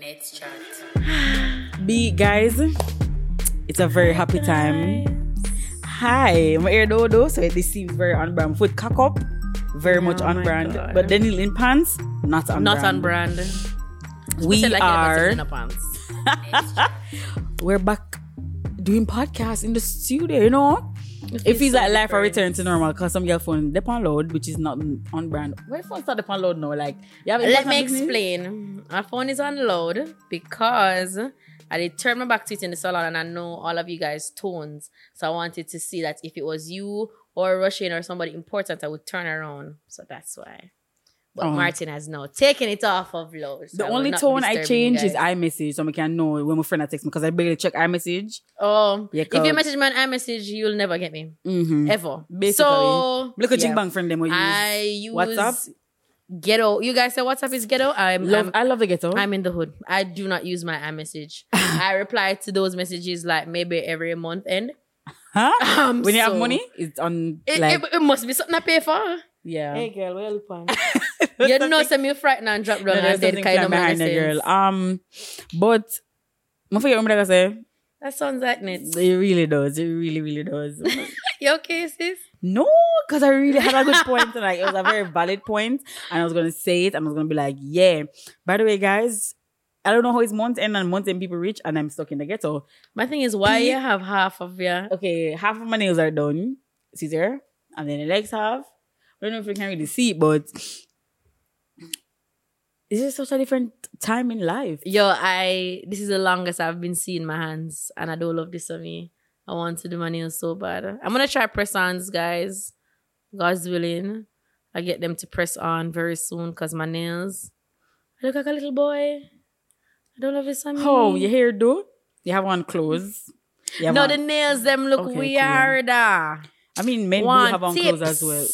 Let's chat. Be guys, it's a very happy time. Hi, my ear dodo, so this seems very on brand. Foot cock up, very much Oh on my brand. God. But then in pants, not on Not brand. on brand. We like you never are seen in pants. we're back doing podcasts in the studio, you know? It feels so like life a different. return to normal because some girl phone they on load, which is not on brand. Where phones start on load now? Like you have Let me business? explain. My phone is on load because I did turn my back to it in the salon and I know all of you guys' tones. So I wanted to see that if it was you or Russian or somebody important, I would turn around. So that's why. But Oh. Martin has now taken it off of load. so The only tone I change is iMessage so I can know when my friend text me because I barely check iMessage. Oh, Yeah, if you message me on iMessage, you'll never get me. Mm-hmm. Ever. Basically. So, Look at yeah. Bang friend them. I use WhatsApp? Ghetto. You guys say WhatsApp is ghetto? I'm, Love, I'm I love the ghetto. I'm in the hood. I do not use my iMessage. I reply to those messages like maybe every month end. huh? Um, when you have money, it's on It, like it, it must be something I pay for. Yeah. Hey girl, where you look on? you know, send me frightened and drop No, down there's and dead kind of behind the girl. Um, but I forget what I'm gonna say. That sounds like net. It really does. It really, really does. You okay, sis? no, because I really had a good point. and, Like it was a very valid point, and I was gonna say it, and I was gonna be like, yeah. By the way, guys, I don't know how it's month end and month end people reach, and I'm stuck in the ghetto. My thing is, why Pete- you have half of your Okay, half of my nails are done, scissor, and then the legs half. I don't know if you can really see it, but it's just such a different time in life. Yo, I this is the longest I've been seeing my hands, and I don't love this on me. I want to do my nails so bad. I'm gonna try press ons, guys. God's willing. I get them to press on very soon because my nails. I look like a little boy. I don't love this on me. Oh, your hair do? You have one clothes. Have no, one- the nails them look Okay, cool. weird. I mean, men Want do have on clothes as well.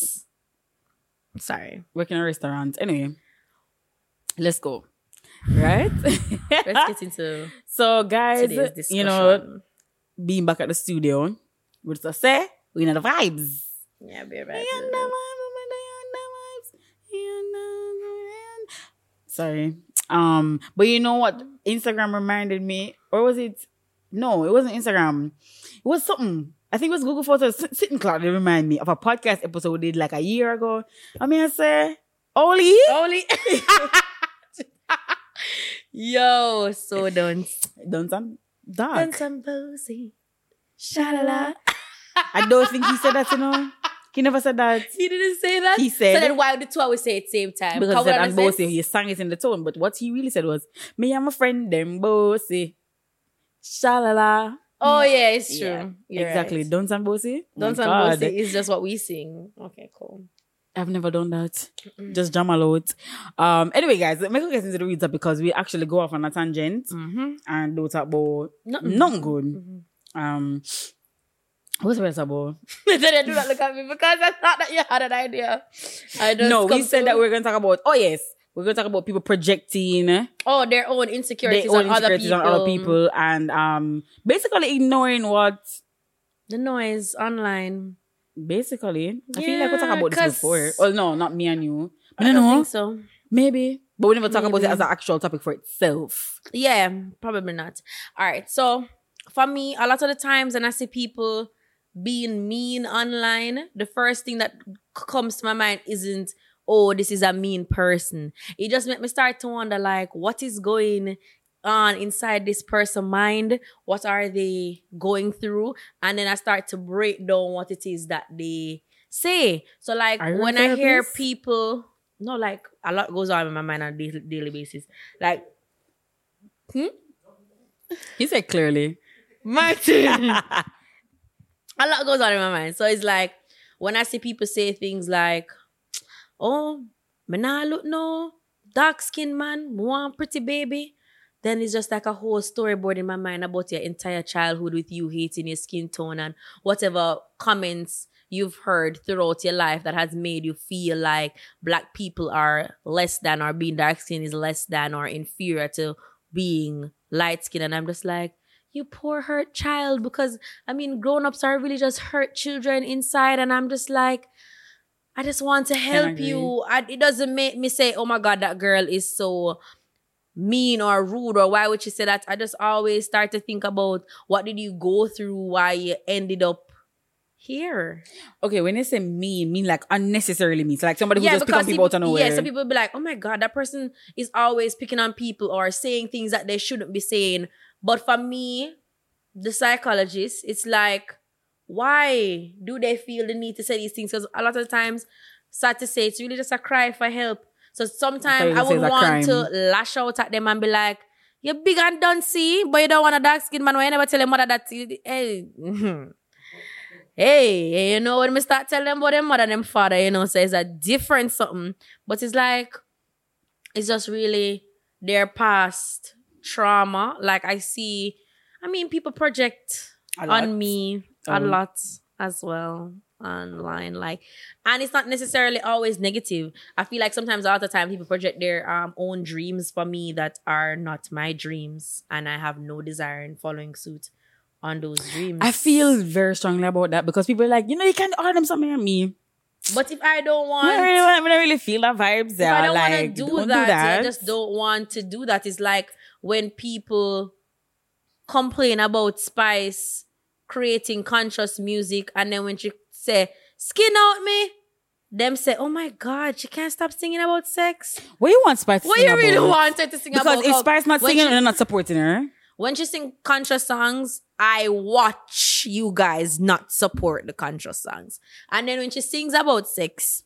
Sorry. Working in a restaurant. Anyway, let's go. Right? Let's get into so, guys, you know, being back at the studio, we're just say, we know the vibes. yeah, be right. on the vibes, we on the vibes, we on the vibes. Sorry. Um, but you know what? Instagram reminded me, or was it? No, it wasn't Instagram. It was something. I think it was Google Photos. Sitting Cloud. They remind me of a podcast episode we did like a year ago. I mean, I say, Oli, Only. Yo, so don't. done some dark. Done some boozy. Shalala. I don't think he said that, you know. He never said that. He didn't say that. He said- So then why the two always say it same time? Because How he said, and bossy, he sang it in the tone. But what he really said was, me and my friend, them bossy. Shalala. Oh yeah, it's true. Yeah, You're exactly. Right. Don't and bossy. Don't sound bossy. It's just what we sing. Okay, cool. I've never done that. Just jam a lot. Um. Anyway, guys, let me go get into the reads up because we actually go off on a tangent Mm-hmm. and do talk about not good. Um. What's the about? then do not look at me because I thought that you had an idea. I don't. No, we said to- that we are gonna talk about. Oh yes, we're gonna talk about people projecting eh, oh their own insecurities, their own on, other insecurities people. on other people and um basically ignoring what The noise online. basically. I feel like we talked about this before. Well, no, not me and you. I I don't don't know. think so. Maybe, but we never talk about it as an actual topic for itself. Yeah, probably not. All right. So for me, a lot of the times when I see people being mean online, the first thing that comes to my mind isn't, oh, this is a mean person. It just made me start to wonder, like, what is going on inside this person's mind? What are they going through? And then I start to break down what it is that they say. So, like, a when I hear therapist? people, no, like, a lot goes on in my mind on a daily, daily basis. Like, hmm? He said clearly. Martin. a lot goes on in my mind. So it's like when I see people say things like, "Oh, me nah look no dark skinned man, want pretty baby," then it's just like a whole storyboard in my mind about your entire childhood with you hating your skin tone and whatever comments you've heard throughout your life that has made you feel like black people are less than or being dark skinned is less than or inferior to being light skinned. And I'm just like, you poor hurt child because i mean grown-ups are really just hurt children inside and i'm just like i just want to help you I, it doesn't make me say oh my god that girl is so mean or rude or why would she say that? I just always start to think about what did you go through, why you ended up here. Okay, when they say mean, mean like unnecessarily mean. So like somebody who just pick on people out of nowhere. Yeah, so people be like, oh my God, that person is always picking on people or saying things that they shouldn't be saying. But for me, the psychologist, it's like, why do they feel the need to say these things? Because a lot of times, sad to say, it's really just a cry for help. So sometimes I would want to lash out at them and be like, you're big and don't see, but you don't want a dark skin man. Why you never tell your mother that? Hey, hey, you know, when we start telling them about them mother and them father, you know, so it's a different something. But it's like, it's just really their past trauma. Like I see, I mean, people project on me a Um, lot as well online like and it's not necessarily always negative i feel like sometimes a lot of time people project their um own dreams for me that are not my dreams and i have no desire in following suit on those dreams I feel very strongly about that because people are like, you know, you can't order them something on me. but if i don't want don't really, I don't really feel that vibes there. I don't like, want to do, don't that, I just don't want to do that. It's like when people complain about Spice creating conscious music, and then when she say "skin out me," them say, "Oh my God, she can't stop singing about sex." What you want Spice to What you really about? want her to sing Because about? if oh, Spice not singing, she- they're not supporting her. when she sing conscious songs, I watch you guys not support the conscious songs. And then when she sings about sex,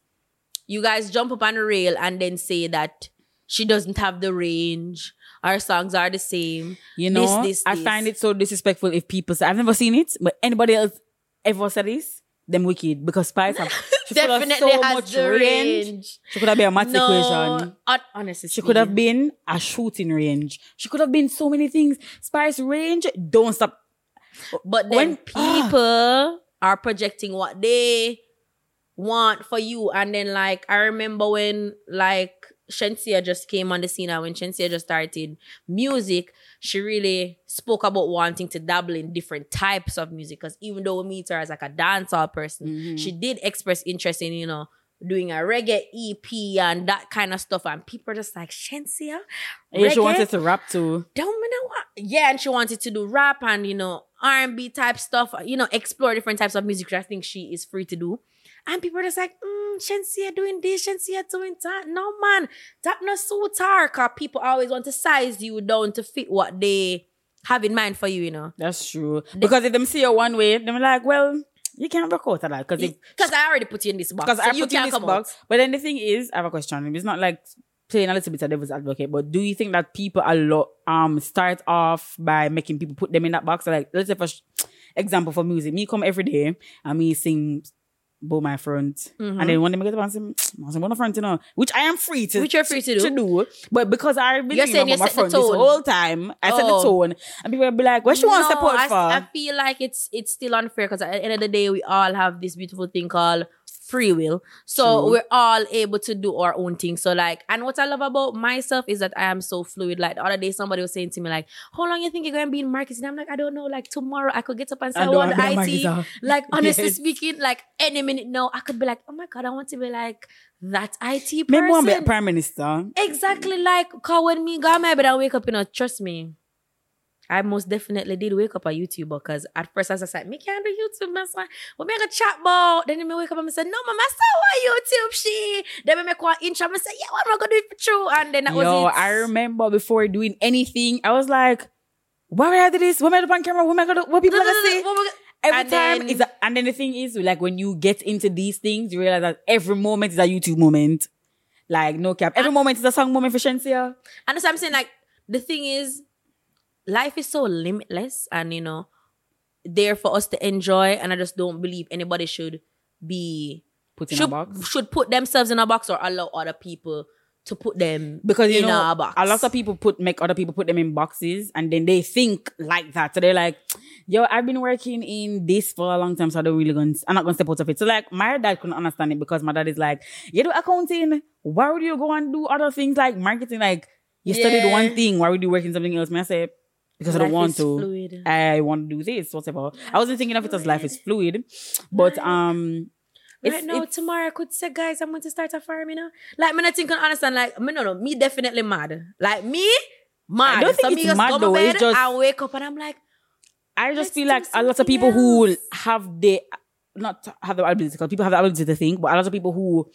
you guys jump up on the rail and then say that she doesn't have the range. Our songs are the same. You know, this, I this. find it so disrespectful if people say, I've never seen it, but anybody else ever said this, them wicked. Because Spice have, she Definitely so has much the range. range. She could have been a math No, equation. hon- honestly, She could have been a shooting range. She could have been so many things. Spice range, don't stop. But then when- ah. people are projecting what they want for you. And then like I remember when like Shenseea just came on the scene and when Shenseea just started music, she really spoke about wanting to dabble in different types of music. Cause even though we meet her as like a dancehall person, Mm-hmm. she did express interest in, you know, doing a reggae EP and that kind of stuff. And people are just like, Shenseea? Yeah, she reggae? wanted to rap too. don't know what. Yeah, and she wanted to do rap and you know R and B type stuff. You know, explore different types of music. Which I think she is free to do. And people are just like, mm, Shenseea doing this, Shenseea doing that. No man, that not suit her. Cause people always want to size you down to fit what they have in mind for you. You know, That's true. Because if them see you one way, they're like, well, you can't work out of that. Because because I already put you in this box. because so I put you in this box. But then the thing is, I have a question. It's not like playing a little bit of devil's advocate, but do you think that people a lot um start off by making people put them in that box? So like, let's say for example for music, me come every day and me sing bow my front, Mm-hmm. and then one day me get up and say, I say, "Bow my front," you know, which I am free to, Which you're free to do. do. But because I've been You're saying you my front this whole time, I set the Oh. tone, and people will be like, "What she wants No, support I, for?" I feel like it's it's still unfair because at the end of the day, we all have this beautiful thing called free will. So True. we're all able to do our own thing. So like, and what I love about myself is that I am so fluid. Like the other day, somebody was saying to me like, "How long you think you're gonna be in marketing?" I'm like, I don't know. Like tomorrow, I could get up and say I I want wanna be a IT. Like honestly Yes. speaking, like any minute now, I could be like, oh my god, I want to be like that IT person. Maybe a prime minister. Exactly like cause when me got my bed and wake up, you know, trust me. I most definitely did wake up a YouTuber because at first I was like, me can't do YouTube, man. So what me gonna chat about? Then me wake up and me say, no, mama, I saw what YouTube she. Then me make one intro and me say, yeah, what am I gonna do it for true? And then that Yo, was it. I remember before doing anything, I was like, why would I do this? What am I do on camera? What am I gonna what people are gonna say? What we- Every and time then- is a, and then the thing is like when you get into these things, you realize that every moment is a YouTube moment. Like no cap. Every moment is a song moment for Shenseea. And that's what I'm saying. Like the thing is, life is so limitless, and you know, there for us to enjoy. And I just don't believe anybody should be Put in should, a box. should put themselves in a box or allow other people to put them Because you know a box. a lot of people put make other people put them in boxes and then they think like that. So they're like, yo, I've been working in this for a long time, so I don't really gonna I'm not gonna step out of it. So like my dad couldn't understand it because my dad is like, you do accounting, why would you go and do other things like marketing? Like you studied one thing, why would you work in something else? Man, I say, because I don't want to. fluid. I want to do this, whatever. I wasn't thinking of it as life is fluid, but um, Right now, it's- tomorrow I could say, guys, I'm going to start a farm, you know? Like, me not think I understand. Like, me no, no, me definitely mad. Like, me, mad. I don't think so it's mad though, to it's bed just- and wake up and I'm like, I just feel like a lot of people who have the not have the ability because people have the ability to think, but a lot of people who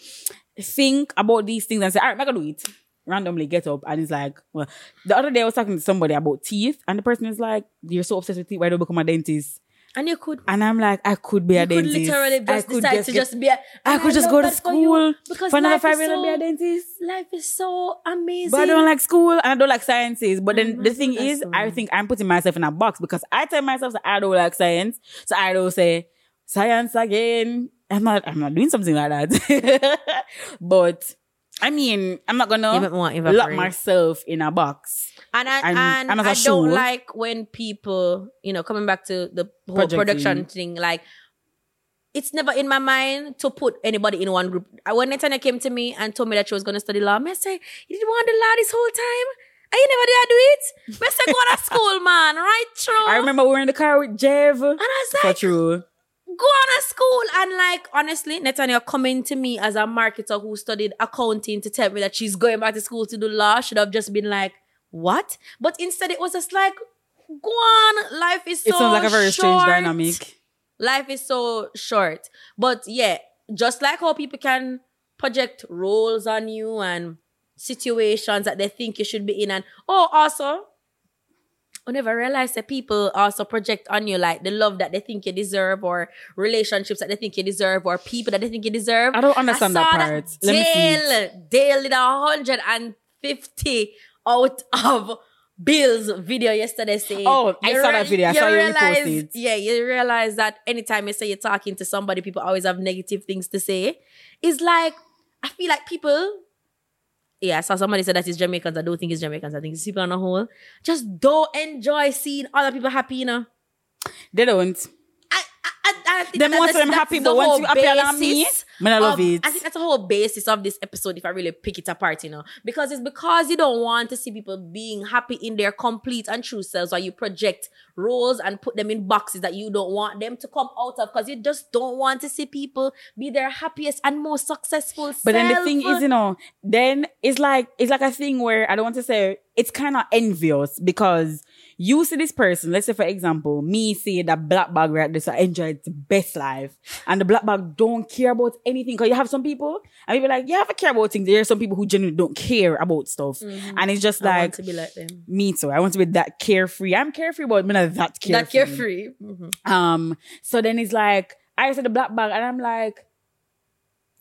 think about these things and say, "All right, I'm gonna do it." Randomly get up and it's like, well, the other day I was talking to somebody about teeth, and the person is like, "You're so obsessed with teeth, why don't you become a dentist?" and you could And I'm like, I could be a dentist. literally I just could decide just to get- just be a I could just go to that for school because for another five years and be a dentist. Life is so amazing. But I don't like school and I don't like sciences. But then the thing that's is, so I think I'm putting myself in a box because I tell myself that I don't like science. So I don't say science again. I'm not I'm not doing something like that. but I mean, I'm not gonna might want to lock evaporate. myself in a box. And I I'm- and I'm as don't shoe. like when people, you know, coming back to the whole Projecting. production thing, like it's never in my mind to put anybody in one group. I- When Netanya came to me and told me that she was gonna study law, I say, You didn't want the law this whole time? And you never did do it? I say, go to school, man, right through. I remember we were in the car with Jev. and I was For true. Go on a school and like honestly Netanya coming to me as a marketer who studied accounting to tell me that she's going back to school to do law should have just been like what? But instead it was just like go on. Life is so It sounds like a very strange dynamic. life is so short. But yeah just like how people can project roles on you and situations that they think you should be in and oh also I never realized that people also project on you like the love that they think you deserve or relationships that they think you deserve or people that they think you deserve. I don't understand that saw part. Let me see. Dale, Dale did hundred and fifty out of Bill's video yesterday saying Oh, I saw that video. I saw you realize, it. Yeah, you realize that anytime you say you're talking to somebody, people always have negative things to say. It's like I feel like people yeah, I saw somebody said that it's Jamaicans. I don't think it's Jamaicans. I think it's people on the whole. Just don't enjoy seeing other people happy, you know. They don't. I, think Them that want them happy, but once you appear on me, man, I love of- it. I think that's the whole basis of this episode. If I really pick it apart, you know, because it's because you don't want to see people being happy in their complete and true selves, or you project roles and put them in boxes that you don't want them to come out of, because you just don't want to see people be their happiest and most successful. But then the thing is, you know, then it's like it's like a thing where I don't want to say it's kind of envious because you see this person. Let's say, for example, me see that black bag right so I enjoy its best life, and the black bag don't care about anything. Because you have some people, and people like, have to care about things. There are some people who genuinely don't care about stuff, and it's just Mm-hmm. I want like to be like them. me too. I want to be that carefree. I'm carefree, but I'm not that carefree. That carefree. Mhm. Um, so then it's like I said the black bag, and I'm like,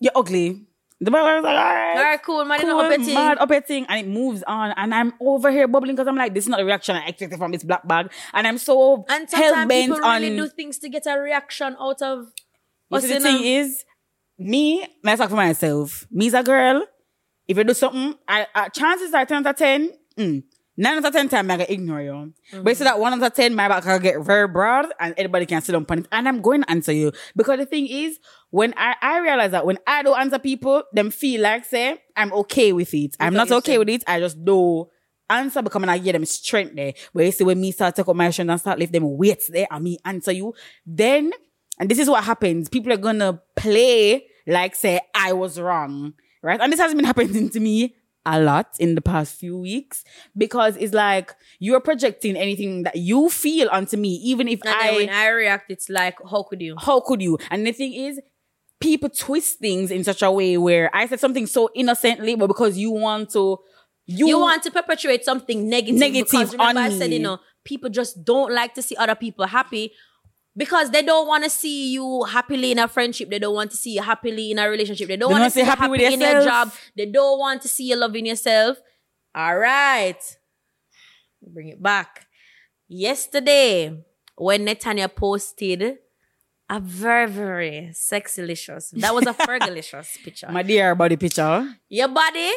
you're ugly. The bag is like, all right. All right, cool, man. Cool, up thing. mad up thing, and it moves on, and I'm over here bubbling because I'm like, this is not a reaction I expected from this black bag, and I'm so And hell sometimes bent people on. really do things to get a reaction out of You us. the thing is, me, I talk for myself. Me's a girl. If you do something, I, I chances are ten out of ten. Mm, Nine out of ten time I can ignore you. Mm-hmm. But you see that one out of ten, my back can get very broad and everybody can sit on it. And I'm going to answer you. Because the thing is, when I, I realize that when I don't answer people, them feel like say, I'm okay with it. I'm not okay with it. I just do answer because I give them strength there. But you see, when me start take up my strength and start lift them weights there and me answer you, then, and this is what happens. People are gonna play like say I was wrong. Right? And this has been happening to me a lot in the past few weeks because it's like you're projecting anything that you feel onto me, even if And I when I react, it's like, how could you? how could you? And the thing is, people twist things in such a way where I said something so innocently, but because you want to, you, You want to perpetuate something negative. Negative because remember on I said, me. you know, people just don't like to see other people happy because they don't want to see you happily in a friendship. They don't want to see you happily in a relationship. They don't want wanna see you happy happy, with in your yourself. job. They don't want to see you loving yourself. All right. Bring it back. Yesterday, when Netanya posted a very, very sexylicious, that was a fergalicious picture. my dear body picture, Your body,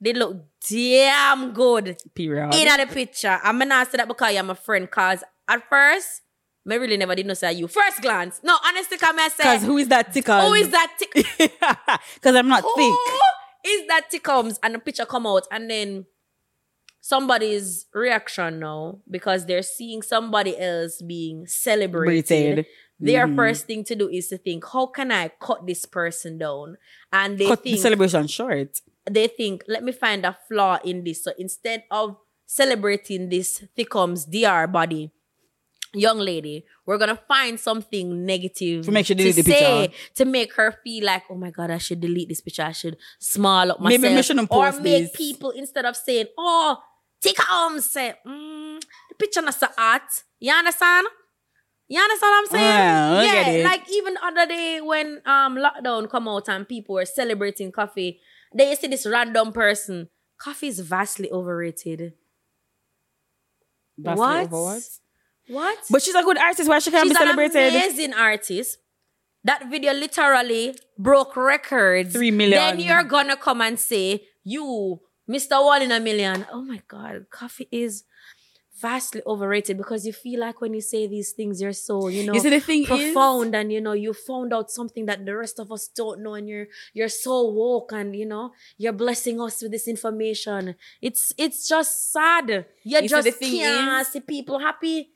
they look damn good period. in the picture. I'm not say that because you're my friend. Cause at first, me really never did not say you. First glance, no, honestly, come I say, Because who is that tickle? who is that tick? Because I'm not Who thick. is that tickums? And the picture come out, and then somebody's reaction now because they're seeing somebody else being celebrated. Their Mhm. first thing to do is to think, how can I cut this person down? And they Cut the celebration short. they think, let me find a flaw in this. So instead of celebrating this Thickums DR body young lady, we're gonna find something negative To make sure delete the say, picture. to make her feel like, oh my god, I should delete this picture. I should smile up myself, we shouldn't or make this. people instead of saying, oh, take home, say, mm, the picture not so hot. You understand? You understand what I'm saying? Yeah, I get it. like even other day when um lockdown come out and people were celebrating Koffee, they see this random person. Koffee is vastly overrated. Vastly what? what? What? But she's a good artist. Why she can't She's be an celebrated? amazing artist. That video literally broke records. Three million. Then you're gonna come and say, you, Mr. One in a Million. Oh my God, Koffee is vastly overrated because you feel like when you say these things, you're so, you know, You see, the thing is- profound and you know, you found out something that the rest of us don't know and you're you're so woke and you know, you're blessing us with this information. It's it's just sad. You, You just can't is- see people happy.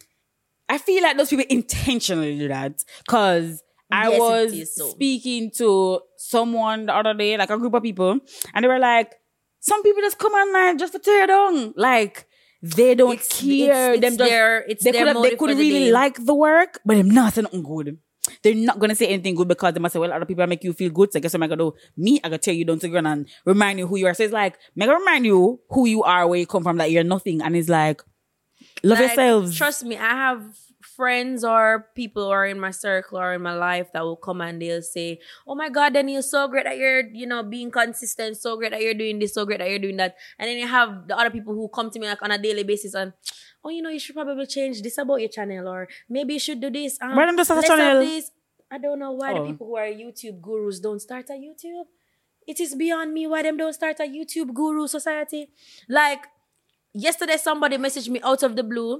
I feel like those people intentionally do that because I Yes, was so. speaking to someone the other day, like a group of people, and they were like, "Some people just come online just to tear down, like they don't It's- care. it's- them it's just their- it's they could they could for the really like the work, but them nothing good." They're not gonna say anything good because they must say, well, other people make you feel good. So I guess what am I gonna do? Me, I gotta tell you down to and remind you who you are. So it's like, I'm gonna remind you who you are, where you come from, that you're nothing. And it's like, love Like, yourselves. Trust me, I have friends or people who are in my circle or in my life that will come and they'll say, Oh my God, then you're so great that you're, you know, being consistent, so great that you're doing this, so great that you're doing that. And then you have the other people who come to me like on a daily basis and Oh, you know, you should probably change this about your channel, or maybe you should do this. Um, Why don't start a channel? this. I don't know why Oh. the people who are YouTube gurus don't start a YouTube. It is beyond me why them don't start a YouTube guru society. Like yesterday, somebody messaged me out of the blue.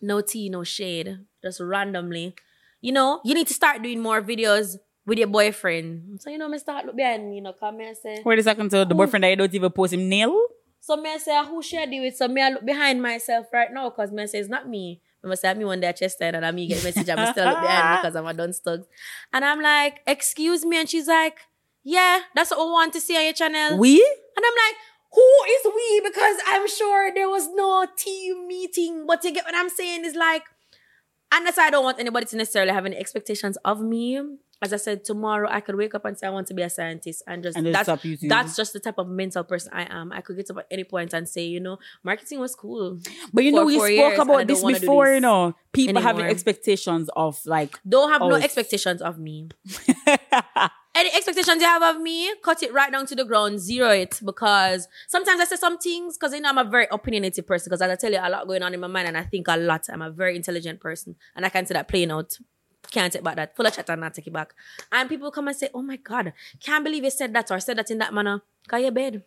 No tea, no shade, just randomly. You know, you need to start doing more videos with your boyfriend. So you know, me start look behind me. You know, come here and say. Wait a second to the boyfriend that you don't even post him nail. So me I say, who should I do it? So me I look behind myself right now because me I say it's not me. Me say me one day at chest and I me get message me still look behind because I'm a done stugs. And I'm like, excuse me, and she's like, yeah, that's what I want to see on your channel. We? And I'm like, who is we? Because I'm sure there was no team meeting. But you get what I'm saying is like, and that's why I don't want anybody to necessarily have any expectations of me. As I said, tomorrow I could wake up and say I want to be a scientist and just And that's that's just the type of mental person I am. I could get up at any point and say, you know, marketing was cool. But you know, we spoke about this before, this you know, people having expectations of like, Don't have no Oh. expectations of me. Any expectations you have of me, cut it right down to the ground, zero it. Because sometimes I say some things because you know I'm a very opinionated person. Because as I tell you, a lot going on in my mind, and I think a lot. I'm a very intelligent person, and I can see that playing out. Can't take back that. Full of chat and not take it back. And people come and say, "Oh my god, can't believe you said that or said that in that manner." Cause your bed.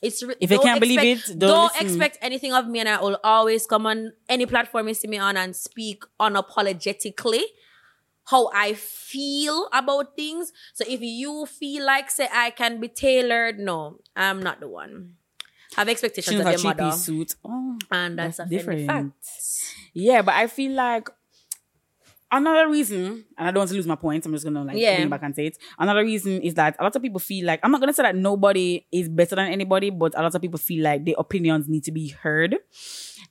It's re- If you don't can't believe it, don't listen. expect anything of me, and I will always come on any platform you see me on and speak unapologetically how I feel about things. So if you feel like say I can be tailored, no, I'm not the one. Have expectations of a your three mother, suit. Oh, and that's, that's a different fact. yeah, but I feel like another reason, and I don't want to lose my point, I'm just gonna like Yeah. bring back and say it. Another reason is that a lot of people feel like I'm not gonna say that nobody is better than anybody, but a lot of people feel like their opinions need to be heard.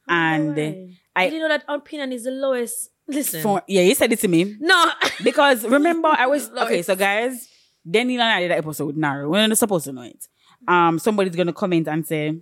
And Alright. I- did you know that opinion is the lowest. Listen, for, yeah, you said it to me. no, Because remember, I was okay. So guys, Danny and I did that episode. Now we're not supposed to know it. Um, somebody's gonna comment and say,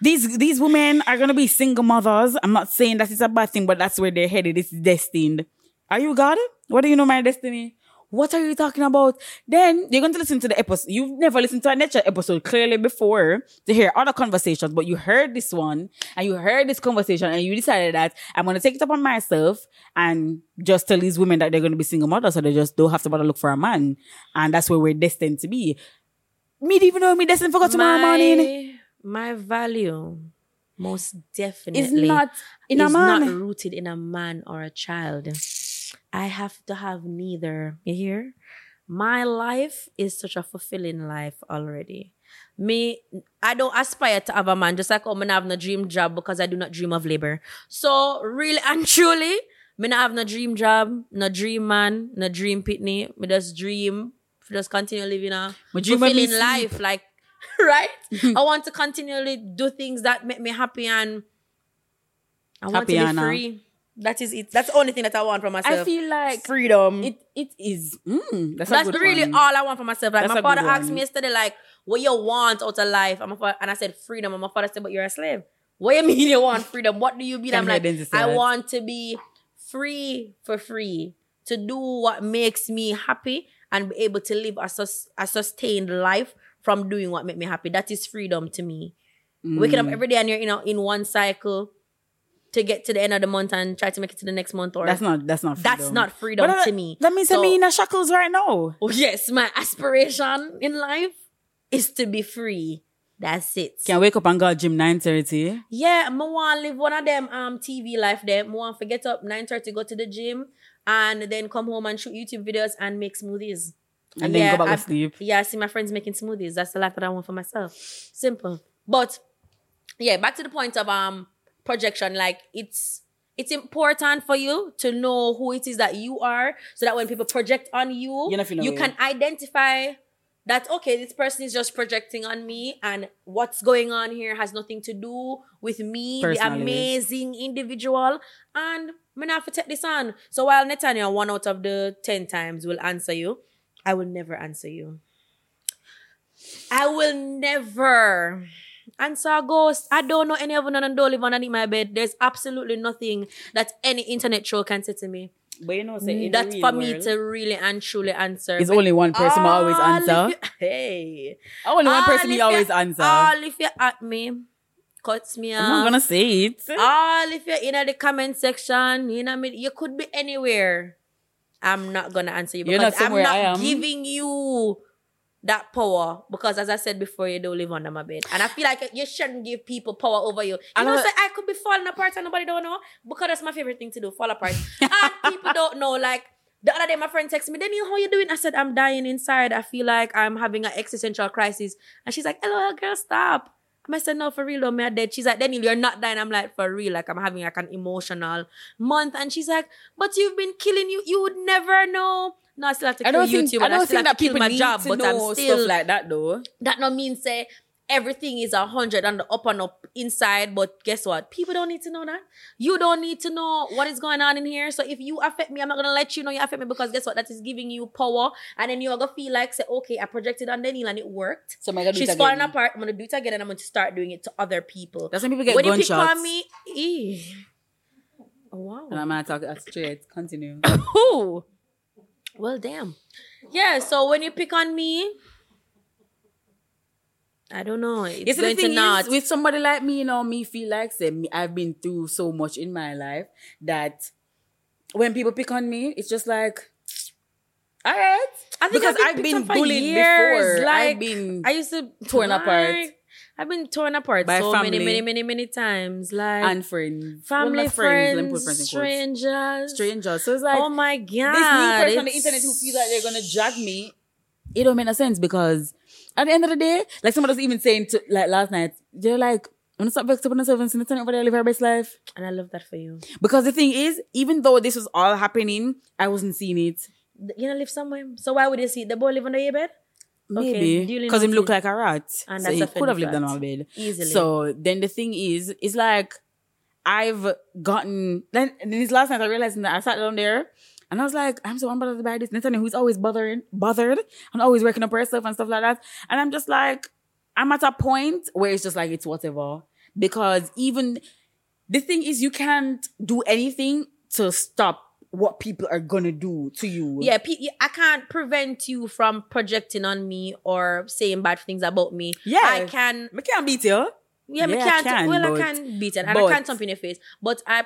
"These these women are gonna be single mothers." I'm not saying that it's a bad thing, but that's where they're headed. It's destined. Are you God? What do you know my destiny? What are you talking about? Then you're going to listen to the episode. You've never listened to a nature episode clearly before to hear other conversations, but you heard this one and you heard this conversation and you decided that I'm going to take it upon myself and just tell these women that they're going to be single mothers so they just don't have to bother look for a man. And that's where we're destined to be. Me even know me destined for go tomorrow morning. my value, most definitely, is not in a is man. not rooted in a man or a child. I have to have neither. You hear? My life is such a fulfilling life already. Me, I don't aspire to have a man just like oh, not have no dream job because I do not dream of labor. So really and truly, me not have no dream job, no dream man, no dream pitney. Me just dream, just continue living a My dream fulfilling life. Like right? I want to continually do things that make me happy and I want Happy to be Anna. Uh, free. That is it. That's the only thing that I want for myself. I feel like freedom. it it is. Mm, that's a That's really one. all I want for myself. Like That's my father asked me yesterday, like, what you want out of life? I'm a and I said freedom. And my father said, but you're a slave. What do you mean you want freedom? What do you mean? I'm like, I that? want to be free for free to do what makes me happy and be able to live a, sus- a sustained life from doing what make me happy. That is freedom to me. Waking Mm. up every day and you're you know in one cycle to get to the end of the month and try to make it to the next month or That's not. That's not. freedom. that's not freedom But, uh, to me. That means So- I'm in a shackles right now. Oh, yes, my aspiration in life is to be free. That's it. Can wake up and go to gym nine thirty. yeah, I want live one of them um TV life there. I want to get up 9.30, go to the gym, and then come home and shoot YouTube videos and make smoothies. And then go back I- to sleep. Yeah, I see my friends making smoothies. That's the life that I want for myself. Simple. But yeah, back to the point of um projection. Like it's it's important for you to know who it is that you are, so that when people project on you, You know you can identify that okay, this person is just projecting on me, and what's going on here has nothing to do with me, the amazing individual, and not have to take this on. So while Netanya one out of the ten times will answer you, I will never answer you. I will never answer a ghost. I don't know any of them and don't live underneath my bed. There's absolutely nothing that any internet show can say to me. But you know, That's for me to really and truly answer. It's only one person I always answer. if you- hey. Only one person if me always you- answer. All if you at me, cuts me I'm not gonna say it. All if you're in the comment section, you know, what I mean, you could be anywhere. I'm not gonna answer you You're because not I'm not I am. giving you that power because, as I said before, you don't live under my bed, and I feel like you shouldn't give people power over you. You I know, know- say I could be falling apart and nobody don't know because that's my favorite thing to do, fall apart, and people don't know. Like the other day, my friend texted me, "Daniel, how you doing?" I said, "I'm dying inside. I feel like I'm having an existential crisis," and she's like, "Hello, girl, stop." I said, no, for real, though, me dead. She's like, Daniel, you're not dying. I'm like, for real, like I'm having like an emotional month. And she's like, but you've been killing you. You would never know. No, I still have to I kill don't think YouTube. I and I don't still think have that people my need job, to but know I'm still stuff like that though. that not means say everything is a hundred and the up and up inside. But guess what? People don't need to know that. You don't need to know what is going on in here. So if you affect me, I'm not gonna let you know you affect me because guess what? That is giving you power, and then you're gonna feel like say, okay, I projected on Daniel and it worked. So I'm gonna do She's it falling again. apart. I'm gonna do it again, and I'm going to start doing it to other people. That's when people get when you pick gunshots. on me, eh. Oh, wow. And I'm gonna talk straight. Continue. Ooh. Well, damn. Yeah, so when you pick on me, I don't know. It's Yes, going to not. is, with somebody like me, you know, me feel like say me, I've been through so much in my life that when people pick on me, it's just like, all right, I think because I've I've been, been on for bullied years. before. Like, I've been I used to torn apart. I've been torn apart By so many, family. many, many, many times. Like and friends, family, Well, friends, friends strangers, strangers. So it's like oh my god! this new person on the internet who feels like they're gonna drag me, it don't make no sense because at the end of the day, like somebody was even saying to like last night, they're like, I'm gonna stop vexing upon and see the over there live our best life. and I love that for you. Because the thing is, even though this was all happening, I wasn't seeing it. You know, live somewhere. So why would you see the boy live under your bed? Maybe because him look noted. like a rat, And so that's he could have lived on my bed. Easily. So then the thing is, it's like I've gotten. Then this last night I realized that I sat down there and I was like, I'm so unbothered by this Nathaniel who's always bothering, bothered, and always working up herself and stuff like that. And I'm just like, I'm at a point where it's just like it's whatever because even the thing is, you can't do anything to stop what people are gonna do to you. Yeah, pe- I can't prevent you from projecting on me or saying bad things about me. Yeah. I can. I can't beat you. Yeah, Yeah, I can't. can, well, but- I can beat it, and but- I can't jump in your face. But I,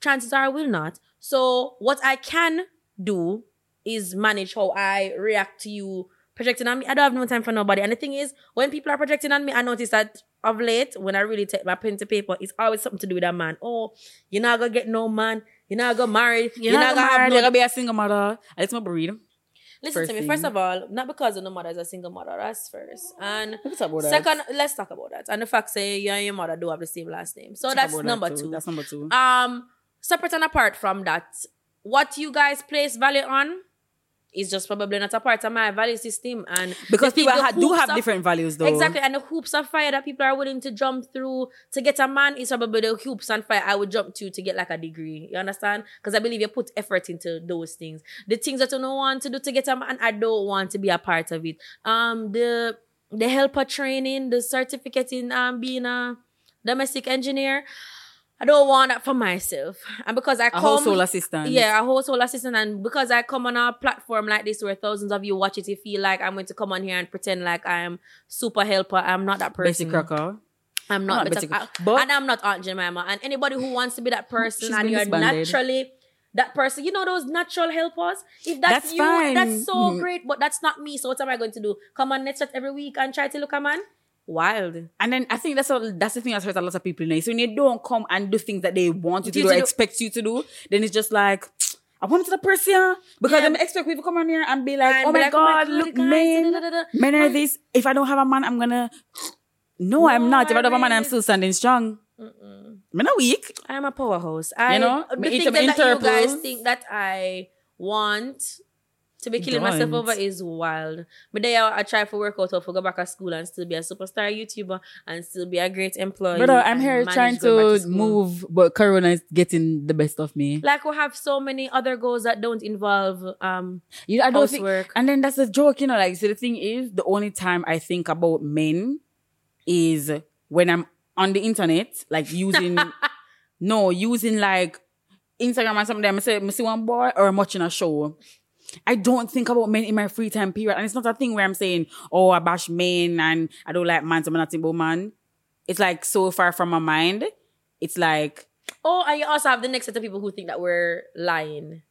chances are, I will not. So what I can do is manage how I react to you projecting on me. I don't have no time for nobody. And the thing is, when people are projecting on me, I notice that of late, when I really take my pen to paper, it's always something to do with a man. Oh, you're not gonna get no man. You're not gonna marry. You're, not, gonna have no You're gonna be a single mother. I just my breed. Listen First to me. thing. First of all, not because of the mother is a single mother. That's first. And Let's talk about that. second, let's talk about that. And the fact say you and your mother do have the same last name. So that's about that number two. That's number two. Um, separate and apart from that, what you guys place value on is just probably not a part of my value system. And Because people ha- do have different values, though. Exactly, and the hoops of fire that people are willing to jump through to get a man is probably the hoops and fire I would jump to to get like a degree. You understand? Because I believe you put effort into those things. The things that you don't want to do to get a man, I don't want to be a part of it. Um, the the helper training, the certificate in um being a domestic engineer. I don't want that for myself, and because I A come, household assistant. yeah, a household assistant. And because I come on a platform like this where thousands of you watch it, you feel like I'm going to come on here and pretend like I am super helper. I'm not that Bessie person. Crocker. I'm not, not Betty Betty Crocker. But- and I'm not Aunt Jemima. And anybody who wants to be that person and you're disbanded. naturally that person, you know those natural helpers? If that's, That's you, fine. that's so Mhm. great. But that's not me. So what am I going to do? Come on Netchat every week and try to look a man? Wild. And then I think that's all, that's the thing that hurts a lot of people now. So when you don't come and do things that they want you to You do or do- expect you to do, then it's just like I want to the person because Yeah. I'm expect people to come on here and be like, And oh, be my like, oh my god, God, look, guys, men, da, da, da, da. men are this. If I don't have a man, I'm gonna. No, I'm not. If I don't have a man, I'm still standing strong. I'm not weak. I'm a powerhouse. I, You know, the me eat things that, that you guys think that I want to be killing myself Don't. over is wild. But then I, I try for work out to go back to school and still be a superstar YouTuber and still be a great employee. Brother, I'm here trying back to move, but Corona is getting the best of me. Like we have so many other goals that don't involve um You know, I don't think, housework. and then that's a joke, you know. Like, so the thing is, the only time I think about men is when I'm on the internet, like using, no, using like Instagram and something. I say, I see one boy or I'm watching a show. I don't think about men in my free time period, and it's not a thing where I'm saying, "Oh, I bash men and I don't like man, so I'm not about man." It's like so far from my mind. It's like Oh, and you also have the next set of people who think that we're lying.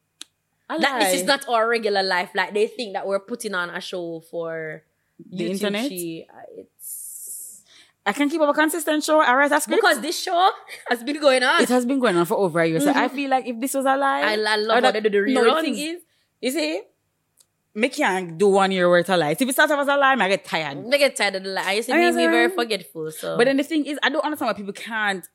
I That this is not our regular life. Like they think that we're putting on a show for The YouTube internet? Chi. Uh, It's I can keep up a consistent show. I write a script because this show has been going on. it has been going on for over a year. So I feel like if this was a lie, I, I love how that- they do the no, the thing is, you see, me can't do one year worth of lies. If it starts off as a lie, I get tired. I get tired of the lie. I used to I make me very forgetful. So, But then the thing is, I don't understand why people can't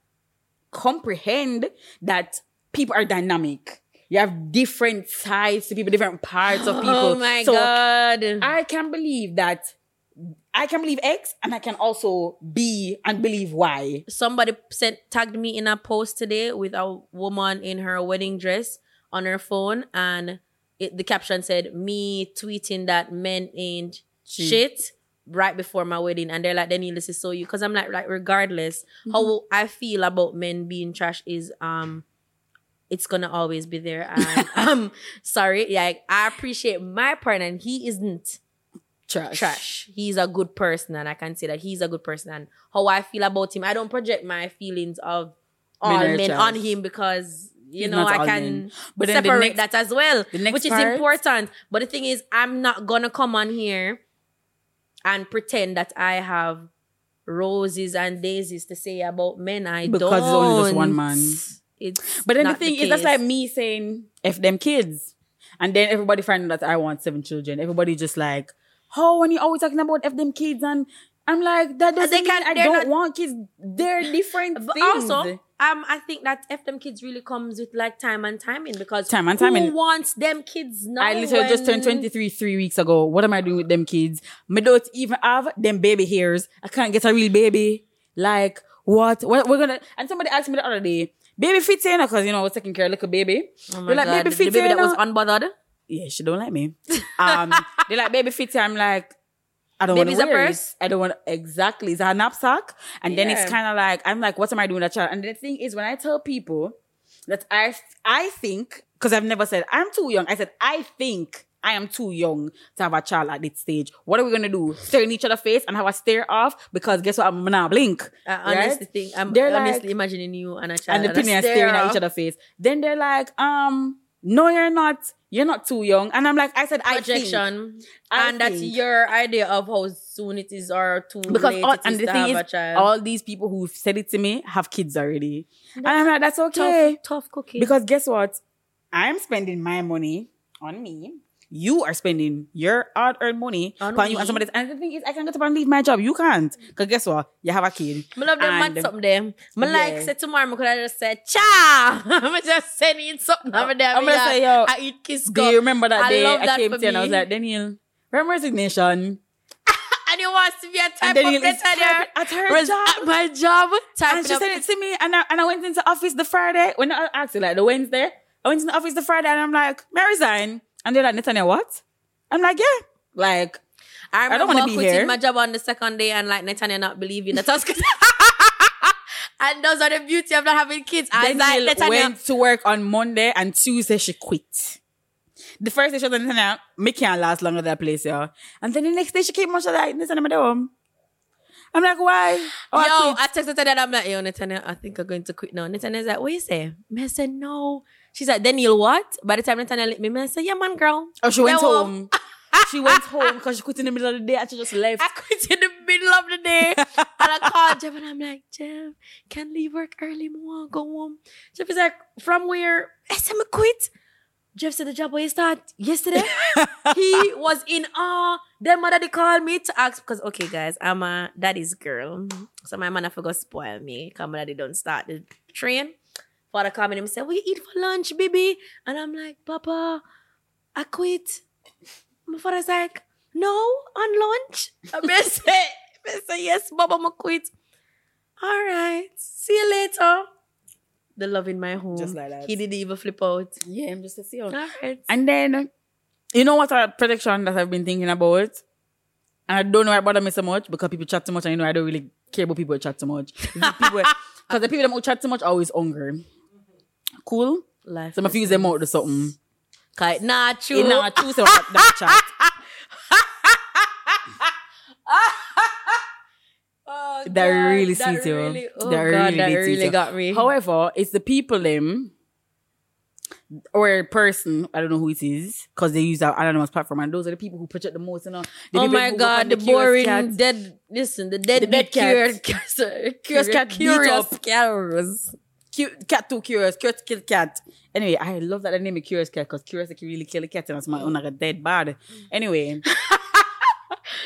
comprehend that people are dynamic. You have different sides to people, different parts of people. oh my so god, I can't believe that. I can believe X, and I can also be and believe Y. somebody sent tagged me in a post today with a woman in her wedding dress on her phone, and it, the caption said, "Me tweeting that men ain't Shit. shit." Right before my wedding, and they're like, "Then this is so you," because I'm like, like regardless how I feel about men being trash is um, it's gonna always be there. And um, sorry, like I appreciate my partner, and he isn't Trash. trash. He's a good person, and I can say that he's a good person. And how I feel about him, I don't project my feelings of all Men men, on him because you He's know I can. But then the separate next- that as well, the next which is important. But the thing is, I'm not gonna come on here and pretend that I have roses and daisies to say about men. I Because don't. it's only just one man. It's But then the thing is, that's like me saying, F them kids. And then everybody finding that I want seven children. Everybody just like, how and you always talking about F them kids? And I'm like, that doesn't they mean I don't not- want kids. They're different But things. also, um, I think that F them kids really comes with like time and timing because Time and timing. Who wants them kids now? I literally just turned 23 three weeks ago. What am I doing with them kids? Me don't even have them baby hairs. I can't get a real baby. Like, what? what we're gonna, and somebody asked me the other day, baby fits in because, you know, I was taking care of a baby. Oh my like, God, baby the baby that was unbothered. yeah, she don't like me. Um, they're like, baby fit. I'm like, I don't want to a wear purse? it. I don't want exactly. It's a knapsack, and then it's kind of like I'm like, what am I doing with that child? And the thing is, when I tell people that I I think because I've never said I'm too young. I said I think I am too young to have a child at this stage. What are we gonna do? Stare in each other's face and have a stare off? Because guess what? I'm gonna blink. I right? honestly think I'm They're honestly like- imagining you and a child and the a penny are staring at each other's face. Then they're like, um, no, you're not. You're not too young. And I'm like, I said, I think. I and that's your idea of how soon it is or too because late all, and the to thing have is, a child. all these people who've said it to me have kids already, and I'm like, that's okay. tough, tough cookie. Because guess what? I'm spending my money on me. You are spending your hard-earned money On you and me. somebody. And the thing is, I can get up and leave my job. You can't, cause guess what? You have a kid. I love them man something there. I like say tomorrow I could have just said cha. I'm just sending something over there. I'm gonna say, yo, I eat kiss go. Do you remember that I day I that came to you and I was like, Daniel, remember resignation? and you want to be a type of is at her Res- job. at my job. And she up. sent it to me, and I, and I went into office the Friday. When I asked you, like the Wednesday, I went into office the Friday, and I'm like, may I resign? And they're like, Nathaniel, what? I'm like, yeah. Like, I don't remember be quitting here. my job on the second day and like Netanya not believing that I was And those are the beauty of not having kids. I like, Netanya, went to work on Monday, and Tuesday she quit. The first day she was like, Nathaniel, me can't last longer at that place, yeah. And then the next day she came and she was like, Nathaniel, I'm home. I'm like, why? Oh, I yo, quit. I texted her and I'm like, yo, Netanya, I think I'm going to quit now. Netanya's like, what you say? Me I said, no. She's like, Daniel, what? By the time Netanya let me, I said, yeah, man, girl. Oh, she went home. she went home because she quit in the middle of the day and she just left. I quit in the middle of the day. and I called Jeff and I'm like, Jeff, can leave work early. To go home. Jeff is like, from where? I said, I quit. Jeff said the job where you start yesterday. he was in awe. Then my daddy called me to ask because okay, guys, I'm a daddy's girl. So my man I forgot to spoil me. Cause my daddy don't start the train. Father called me and said, What you eat for lunch, baby? And I'm like, Papa, I quit. My father's like, No, on lunch. I say, I say, yes, Papa, I quit. All right. See you later. The love in my home. Just like that. He didn't even flip out. yeah, I'm just a CEO. All right. And then, you know what a prediction that I've been thinking about? And I don't know why it bother me so much because people chat too much and you know I don't really care about people who chat too much. Because the people who chat too much are always hungry. Cool? Life. So I'm fuse them out to something. Kai- Nah, true. You know, choose them that chat. Oh, That God, really that sweet, really- Oh, That God, really that really sweet, got me. However, it's the people them or a person, I don't know who it is, because they use our anonymous platform, and those are the people who project the most, you know. The oh my who go on god, the, Curious boring Cat. dead. Listen, the dead, The dead curious, cat. curious, Curious cat beat curious up. cats. Cute cat too curious, curious kill cat. Anyway, I love that the name is Curious Cat because curious can really kill a cat and it's my own like a dead bad. Anyway.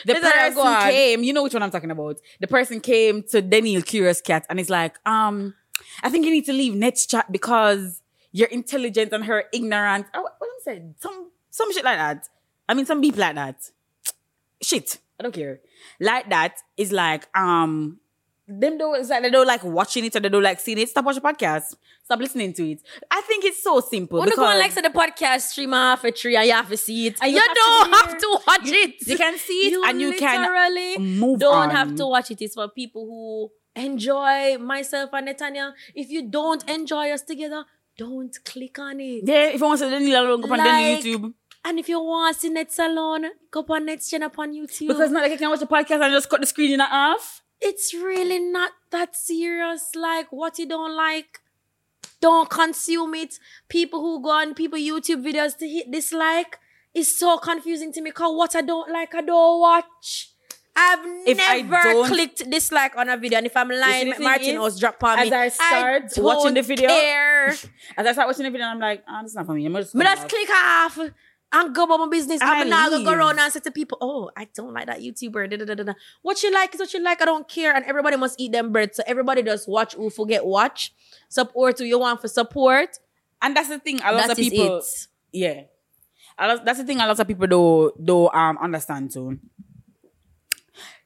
The Is person came, you know which one I'm talking about. The person came to Daniel Curious Cat and he's like, um, I think you need to leave Nets Chat because you're intelligent and her ignorant. Oh, what I'm saying? Some some shit like that. I mean some beep like that. Shit. I don't care. Like that is like, um, them don't it's like they don't like watching it or they don't like seeing it. Stop watching podcast. Stop listening to it. I think it's so simple. When you go on like to the podcast stream half a tree and you have to see it. And you, you have don't hear- have to watch you, it. you can see it You and you can literally move don't on. have to watch it. It's for people who enjoy myself and Netanya. If you don't enjoy us together, don't click on it. Yeah, if you want to Daniel alone, go on Like- YouTube. And if you want to see Nets alone, go on Net's channel on YouTube. Because not like I can watch the podcast and just cut the screen in half. It's really not that serious. Like what you don't like, don't consume it. People who go on people YouTube videos to hit dislike is so confusing to me. Cause what I don't like, I don't watch. I've If never clicked dislike on a video, and if I'm lying, Martin was drop on me. as. I start don't watching the video- care. As I start watching the video, I'm like, oh, this is not for me. I'm just Me just click off and go about my business. And I'm not gonna go around and say to people, "Oh, I don't like that YouTuber." Da, da, da. What you like is what you like. I don't care, and everybody must eat them bread. So everybody just watch who forget watch, support who you want for support. And that's the thing. A lot That of people, it. yeah. Lot, that's the thing. A lot of people do do um understand too.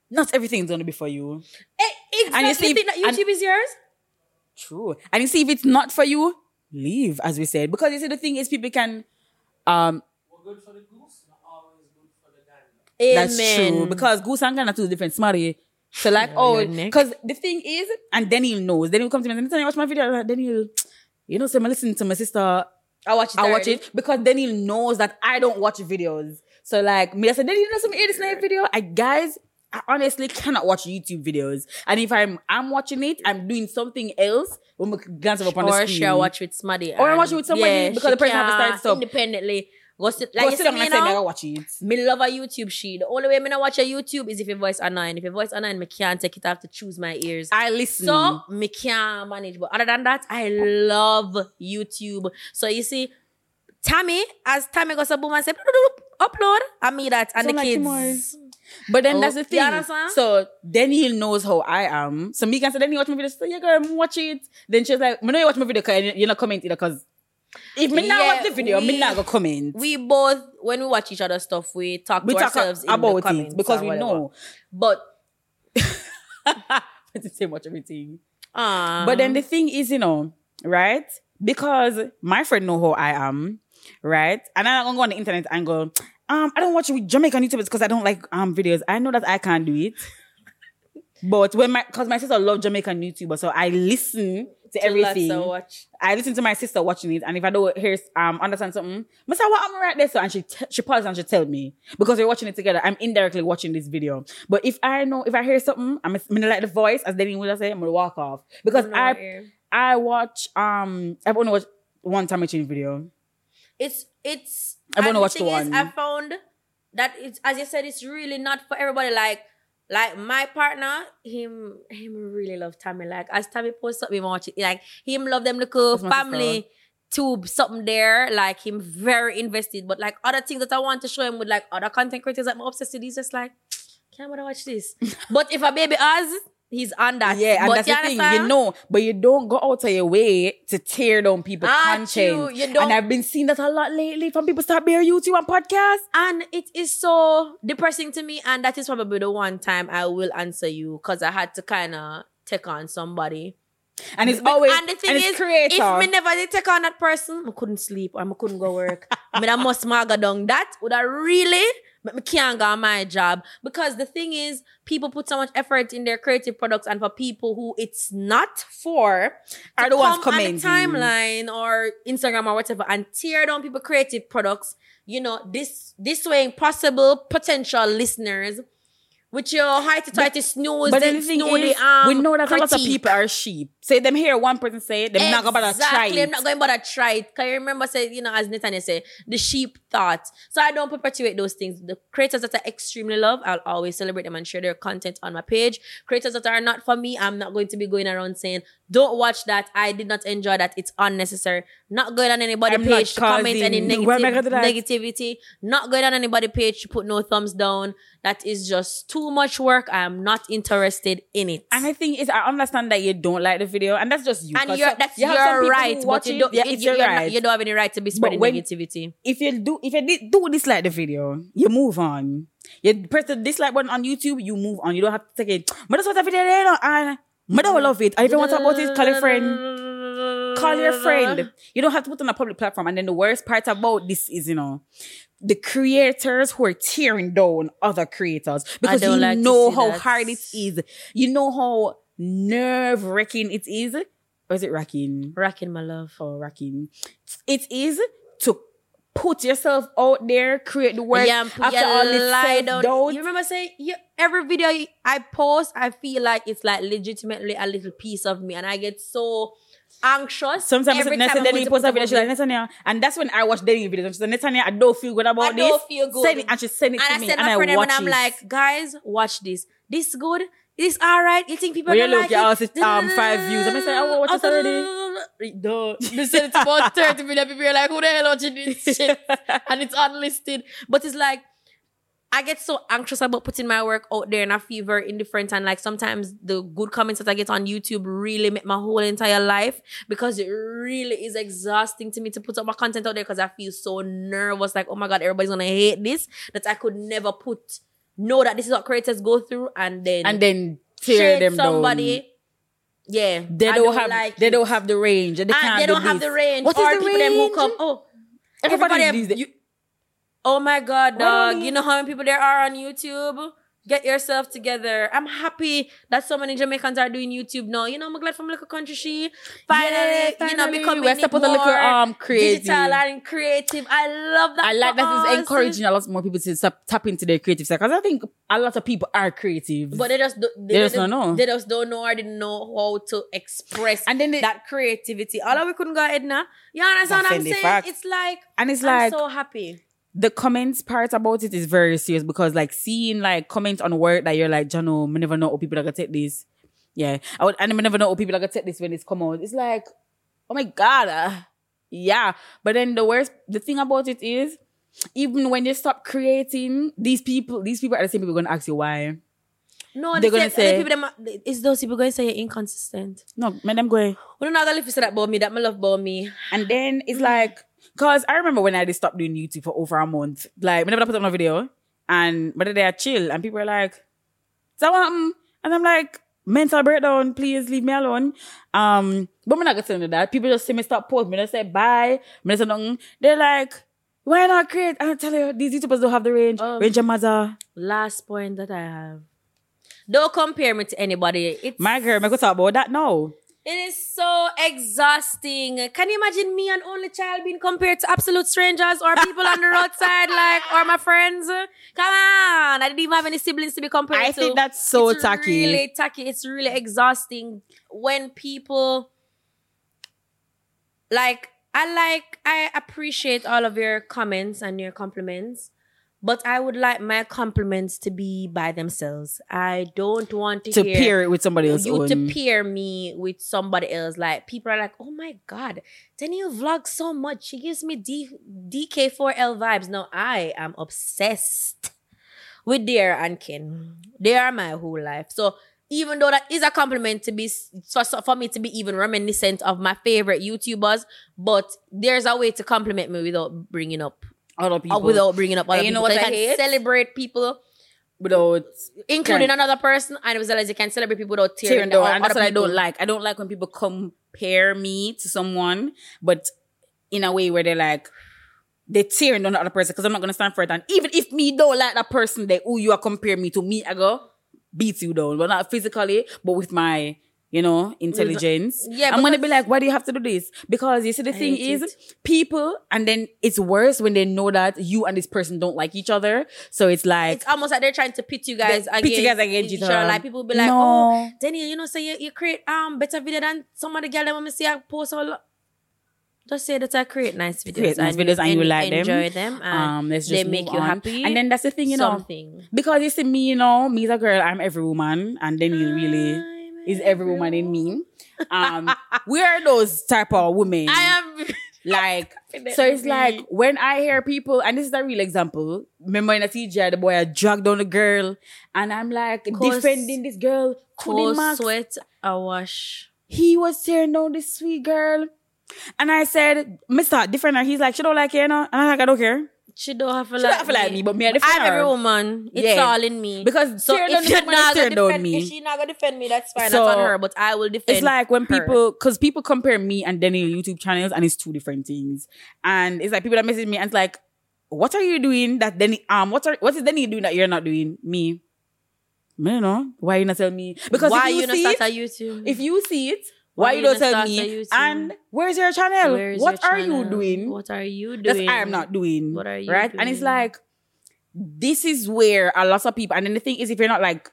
Not everything's gonna be for you. Eh, Exactly. And you see- think that and- YouTube is yours? True. And you see, if it's not for you, leave, as we said. Because you see, the thing is, people can. Um, that's Amen. true. Because goose and Ghana two is different. Smarty. So like, oh, because the thing is, and Daniel knows. Then he'll come to me and say, I watch my video. I'm like, Daniel, you know, so I listen to my sister. I watch it. I watch it because then he knows that I don't watch videos. So like me, I said, then you know some edit snipe video? I guys, I honestly cannot watch YouTube videos. And if I'm I'm watching it, I'm doing something else when we glance up on the Or screen. share watch with somebody. Or I and- watch it with somebody because the she person have to start can't independently. Go sit, Go like you sit down me and say. "Me go watch it. Me love a YouTube sheet. The only way me not watch a YouTube is if your voice annoying. If your voice annoying, me can't take it. I have to choose my ears. I listen. so me can't manage. But other than that, I love YouTube. So you see, Tammy, as Tammy goes to boom and say, upload. I mean that, and Sound the like kids. tomorrow. But then Oh, that's the oh, thing. understand? So Daniel knows how I am. So me can say Daniel watch my video. So yeah, girl, watch it. Then she's like, "Me know you watch my video because you're not comment either. Because if me Yeah, watch the video, me we- not go comment. We both, when we watch each other's stuff, we talk we to talk ourselves in the about comments it because we know. But it's the same watch everything. um, But then the thing is, you know, right? Because my friend know who I am, right? And I'm gonna go on the internet and go, um, I don't watch Jamaican YouTubers because I don't like um videos. I know that I can't do it. But when my because my sister love Jamaican YouTubers, so I listen to everything. watch. I listen to my sister watching it, and if I don't hear um understand something, I say what I'm right there. So and she t- she pauses and she tell me because we're watching it together. I'm indirectly watching this video. But if I know if I hear something, I'm gonna like the voice as Denny would say, I'm gonna walk off because No I. I watch um I've only watched one time change video. it's it's I've only watched the thing is, one. I found that it's as you said, it's really not for everybody. Like like my partner, him him really love Tammy. Like as Tammy posts something, watch it. Like him love them little That's family tube something there. Like him very invested. But like other things that I want to show him with like other content creators that I'm obsessed with, he's just like, can't wanna watch this. but if a baby has, he's on that. Yeah, and but that's the thing, you know, but you don't go out of your way to tear down people's Ah, content. true, you don't- And I've been seeing that a lot lately from people start bear YouTube and podcasts. And it is so depressing to me. And that is probably the one time I will answer you because I had to kind of take on somebody. And it's But- always and the thing and is, creator. if me never did take on that person, I couldn't sleep or I couldn't go work. I mean, I must maga down. That would I really, but me can't go on my job because the thing is, people put so much effort in their creative products, and for people who it's not for, Are the ones commenting. the timeline or Instagram or whatever and tear down people creative products. You know, this this way possible potential listeners. With your heighty to snooze, but then the is, um, we know that a lot of people are sheep. Say them hear one person say it, them not gonna bother try Exactly. it. I'm not going to bother try it. Can you remember say, you know, as Nathaniel said, the sheep thought. So I don't perpetuate those things. The creators that I extremely love, I'll always celebrate them and share their content on my page. Creators that are not for me, I'm not going to be going around saying, don't watch that. I did not enjoy that. It's unnecessary. Not going on anybody I'm page to comment any Why am I negative, gonna negativity. Not going on anybody page to put no thumbs down. That is just too much work. I am not interested in it. And I think is I understand that you don't like the video, and that's just you. And you're that's you have some your right, but you don't. Yeah, you, it's you, your you're right. not, you don't have any right to be spreading when- negativity. if you do if you do dislike the video, you move on. You press the dislike button on YouTube, you move on. You don't have to take it. But that's what the video there, and I don't love it. And if you want to talk about it, call your friend. Call your friend. You don't have to put on a public platform. And then the worst part about this is, you know, the creators who are tearing down other creators because you like know how that. hard it is. You know how nerve wracking it is. Or is it racking? Racking, my love. or racking. It is to put yourself out there, create the work yeah, after all this lie down. You remember saying you, every video I post, I feel like it's like legitimately a little piece of me, and I get so anxious. Sometimes every time I'm Denny posts a video, she's like, Netanya. And that's when I watch Denny videos. She's like, Netanya, I don't feel good about I this. don't feel good. Send it, and she send it and to I me, and I watch and I'm it. like, guys, watch this. This good. This all right. You think people When you don't look, like you it? um, five views. I'm say, oh, watch this already. No, they said it's about 30 million people are like, who the hell watching this shit? and it's unlisted. But it's like, I get so anxious about putting my work out there and I feel very indifferent. And like sometimes the good comments that I get on YouTube really make my whole entire life because it really is exhausting to me to put up my content out there because I feel so nervous. Like, oh my God, everybody's gonna hate this. That I could never put, know that this is what creators go through and then, and then tear them somebody. down. Yeah. They I don't, have, like they it. don't have the range. They, And can't they do don't have the range. What is the people them who range? come. Oh, Everybody everybody. these days- oh my god, dog! You know how many people there are on YouTube? Get yourself together. I'm happy that so many Jamaicans are doing YouTube now. You know, I'm glad from little country she finally, Yeah, you know, finally. becoming We're to more at, um, creative. digital and creative. I love that. I like that it's encouraging a lot more people to tap, tap into their creative side because I think a lot of people are creative. But they just do, they, They just don't know. They just don't know or didn't know how to express And then they- that creativity. All of we couldn't go ahead now. You understand what I'm saying? fact. It's like and it's I'm like so happy. The comments part about it is very serious because like seeing like comments on work that you're like, Jano, me never know how people are gonna take this. Yeah. I would, and I never know how people are gonna take this when it's come out. It's like, oh my god. uh, yeah. But then the worst the thing about it is even when they stop creating, these people, these people are the same people going to ask you why. No, They're gonna gonna say- say, people them, it's those people going to say you're inconsistent. No, man, them go. Well, not gonna listen to that about me. That my love about me. And then it's like, cause I remember when I did stop doing YouTube for over a month. Like, whenever I put up a video, and but they are chill, and people are like, "So what happened?" And I'm like, "Mental breakdown, please leave me alone." Um, but I'm not gonna tell them that. People just see me stop post, me just say bye, me just say nothing. They're like, "Why not create?" And I tell you, these YouTubers don't have the range. Um, range of mother. Last point that I have. Don't compare me to anybody. It's My girl, me go talk about that now. It is so exhausting. Can you imagine me, an only child, being compared to absolute strangers or people on the roadside, like, or my friends? Come on. I didn't even have any siblings to be compared I to. I think that's so tacky. it's tacky. really tacky. It's really exhausting when people, like, I like, I appreciate all of your comments and your compliments. But I would like my compliments to be by themselves. I don't want to, to hear pair it with somebody else. you own. to pair me with somebody else. Like people are like, oh my god, then you vlog so much. She gives me D- DK4L vibes. No, I am obsessed with Dare and Ken. They are my whole life. So even though that is a compliment to be for, for me to be even reminiscent of my favorite YouTubers, but there's a way to compliment me without bringing up other people. without bringing up other And you know what So I hate? celebrate people without including another person, and as well as you can celebrate people without tearing, tearing down. And that's other what I don't like. I don't like when people compare me to someone, but in a way where they're like, they're tearing down the other person because I'm not gonna stand for it. And even if me don't like that person, they who you are comparing me to me, I go beat you down, but not physically, but with my. You know, intelligence. Yeah, I'm gonna be like, why do you have to do this? Because you see, the thing is, it. people, and then it's worse when they know that you and this person don't like each other. So it's like, It's almost like they're trying to pit you guys against, pit you guys against each other. Like people will be like, No. "Oh, Daniel, you know, say you, you create um better video than some of the girl that want me see I post all." Just say that I create nice videos, create nice videos and you like them. enjoy them, and um, let's just they make you on. happy. And then that's the thing, you know, something. because you see me, you know, me as a girl, I'm every woman, and then you really is every woman in me. Um, we are those type of women. I am. like so it's like when I hear people, and this is a real example. Remember in a TJ, the boy had dragged on a girl, and I'm like Cause- defending this girl. Cold sweat, a wash. He was tearing down this sweet girl. And I said, Mr. Different her. He's like, she don't like you, you know? And I'm like, I don't care. She don't have to She like have to like me, but me, I defend I'm every woman. It's Yeah. all in me. Because so if you're not gonna defend, me. if she's not gonna defend me, that's fine. So, that's on her. But I will defend. It's like when her. people, because people compare me and Daniel YouTube channels, and it's two different things. And it's like people that message me and it's like, "What are you doing that then? Um, what are what is Danny doing that you're not doing? Me, I don't know. Why you not tell me? Because why if you, you not see start YouTube? if you see it, why, Why you don't tell me? And where's your channel? Where what your are you doing? What are you doing? That's doing? I'm not doing. What are you right? And it's like this is where a lot of people. And then the thing is, if you're not like,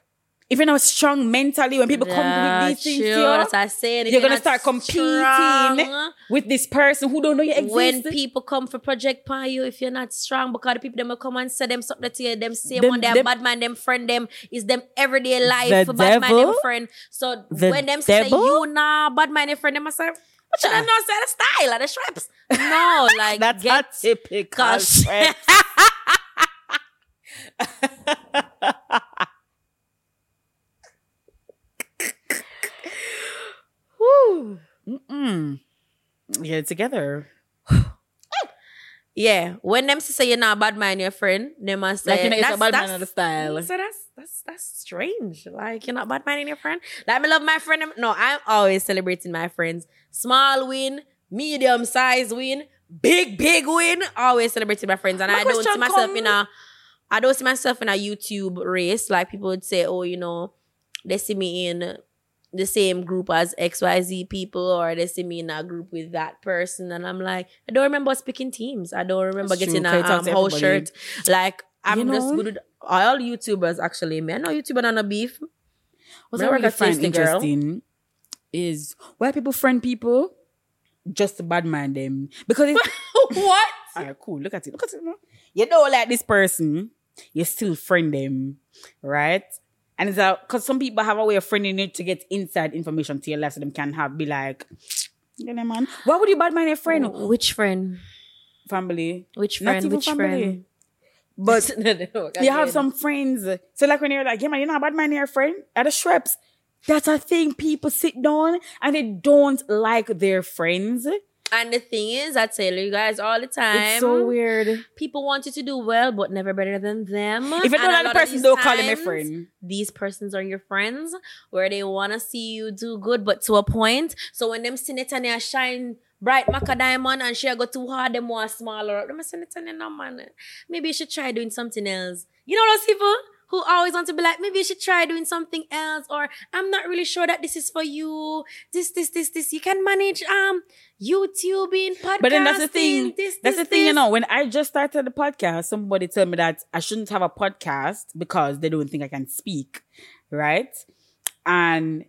if you're not strong mentally, when people come with these things, you, that's what I said. If you're gonna start competing strong, with this person who don't know you exist. when people come for project pan you, if you're not strong, because the people them will come and say them something to you, them same Them- one, them, them- bad man, them friend, them is them everyday life The bad man, them devil? friend. So The when them say devil? you nah bad man, them friend, them say, what you Yeah. them not say the style of the shrimps? No, like That's get a typical Mm-mm. Get it together. Yeah, when them say you're not bad man, your friend, they must say Like you know, it's a that's- bad man of the style. So that's that's that's strange. Like you're not bad man in your friend. Like me love my friend. No, I'm always celebrating my friends. Small win, medium size win, big big win. Always celebrating my friends, and My I don't see myself come- in a. I don't see myself in a YouTube race. Like people would say, oh, you know, they see me in the same group as XYZ people, or they see me in a group with that person, and I'm like, I don't remember speaking teams. I don't remember That's getting true, a 'cause you talk um, everybody. shirt. Like I'm You just good with all YouTubers actually. Me, I know YouTuber on a beef. What Me I really find Tasty Girl. interesting is why people friend people just to bad mind them because it's what? all right, cool. Look at it. Look at it. You don't like this person, you still friend them, right? And it's a because some people have a way of friending it to get inside information to your life, so them can have be like, you know, man. Why would you bad man your friend? Which friend? family. Which friend? Which family. friend? But you have some friends. So like when you're like, yeah man, you're not a bad a friend at the Shreps. That's a thing. People sit down and they don't like their friends. And the thing is, I tell you guys all the time. It's so weird. People want you to do well, but never better than them. If you don't And like the person, don't call them a friend. These persons are your friends, where they want to see you do good, but to a point. So when them see Netanya shine bright maca diamond and she go too hard, them want smaller. Them say Netanya, no man. Maybe you should try doing something else. You know those people who always want to be like, maybe you should try doing something else, or I'm not really sure that this is for you. This, this, this, this. You can manage um YouTubing, podcasting. But then that's the thing. This, that's this, the thing, you know. When I just started the podcast, somebody told me that I shouldn't have a podcast because they don't think I can speak, right? And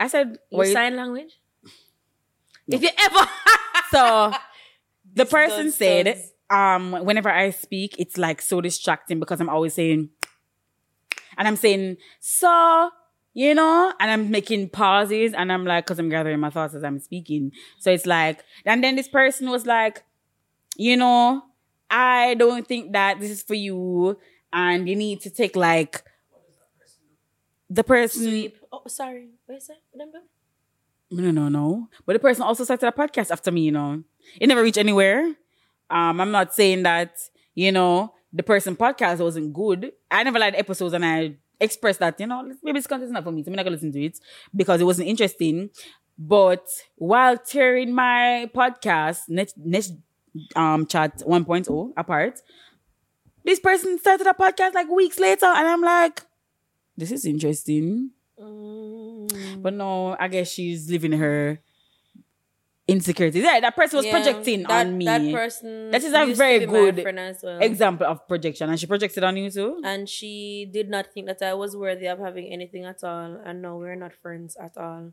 I said, "Wait." sign language? If you ever So the This person said, sense. um, whenever I speak, it's like so distracting because I'm always saying, and I'm saying, so, you know, and I'm making pauses and I'm like, cause I'm gathering my thoughts as I'm speaking. So it's like, and then this person was like, you know, I don't think that this is for you and you need to take like, the person sweep. Oh, sorry. Where's that? Remember? no, no, no. But the person also started a podcast after me, you know. It never reached anywhere. Um, I'm not saying that, you know, the person podcast wasn't good. I never liked episodes and I expressed that, you know, maybe this content is not for me, so I'm not gonna listen to it because it wasn't interesting. But while tearing my podcast, next next um chat 1.0 apart, this person started a podcast like weeks later, and I'm like, this is interesting. Mm. But no, I guess she's living her insecurities. Yeah, that person was Yeah, projecting that, on me. That person. That is a very good as well. Example of projection, and she projected on you too. And she did not think that I was worthy of having anything at all. And no, we're not friends at all.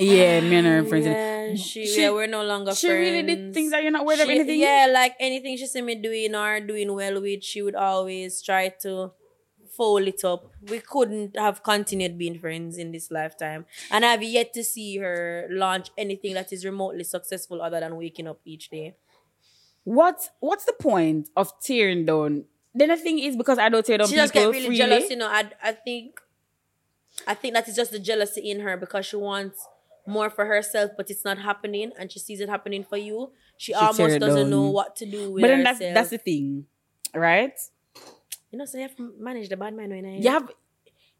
Yeah, me and her friends. Yeah, she, She- yeah, we're no longer She friends. She really did things that you're not worth of anything. Yeah, like anything she see me doing or doing well with, she would always try to fold it up. We couldn't have continued being friends in this lifetime. And I've yet to see her launch anything that is remotely successful other than waking up each day. What What's the point of tearing down? Then the thing is because I don't tear down she people just get really freely. jealous, you know. I I think I think that is just the jealousy in her because she wants more for herself, but it's not happening, and she sees it happening for you. She, tear almost doesn't down. know what to do with but then herself. that's that's the thing, right? You know, so you have to manage the bad mind when I You have,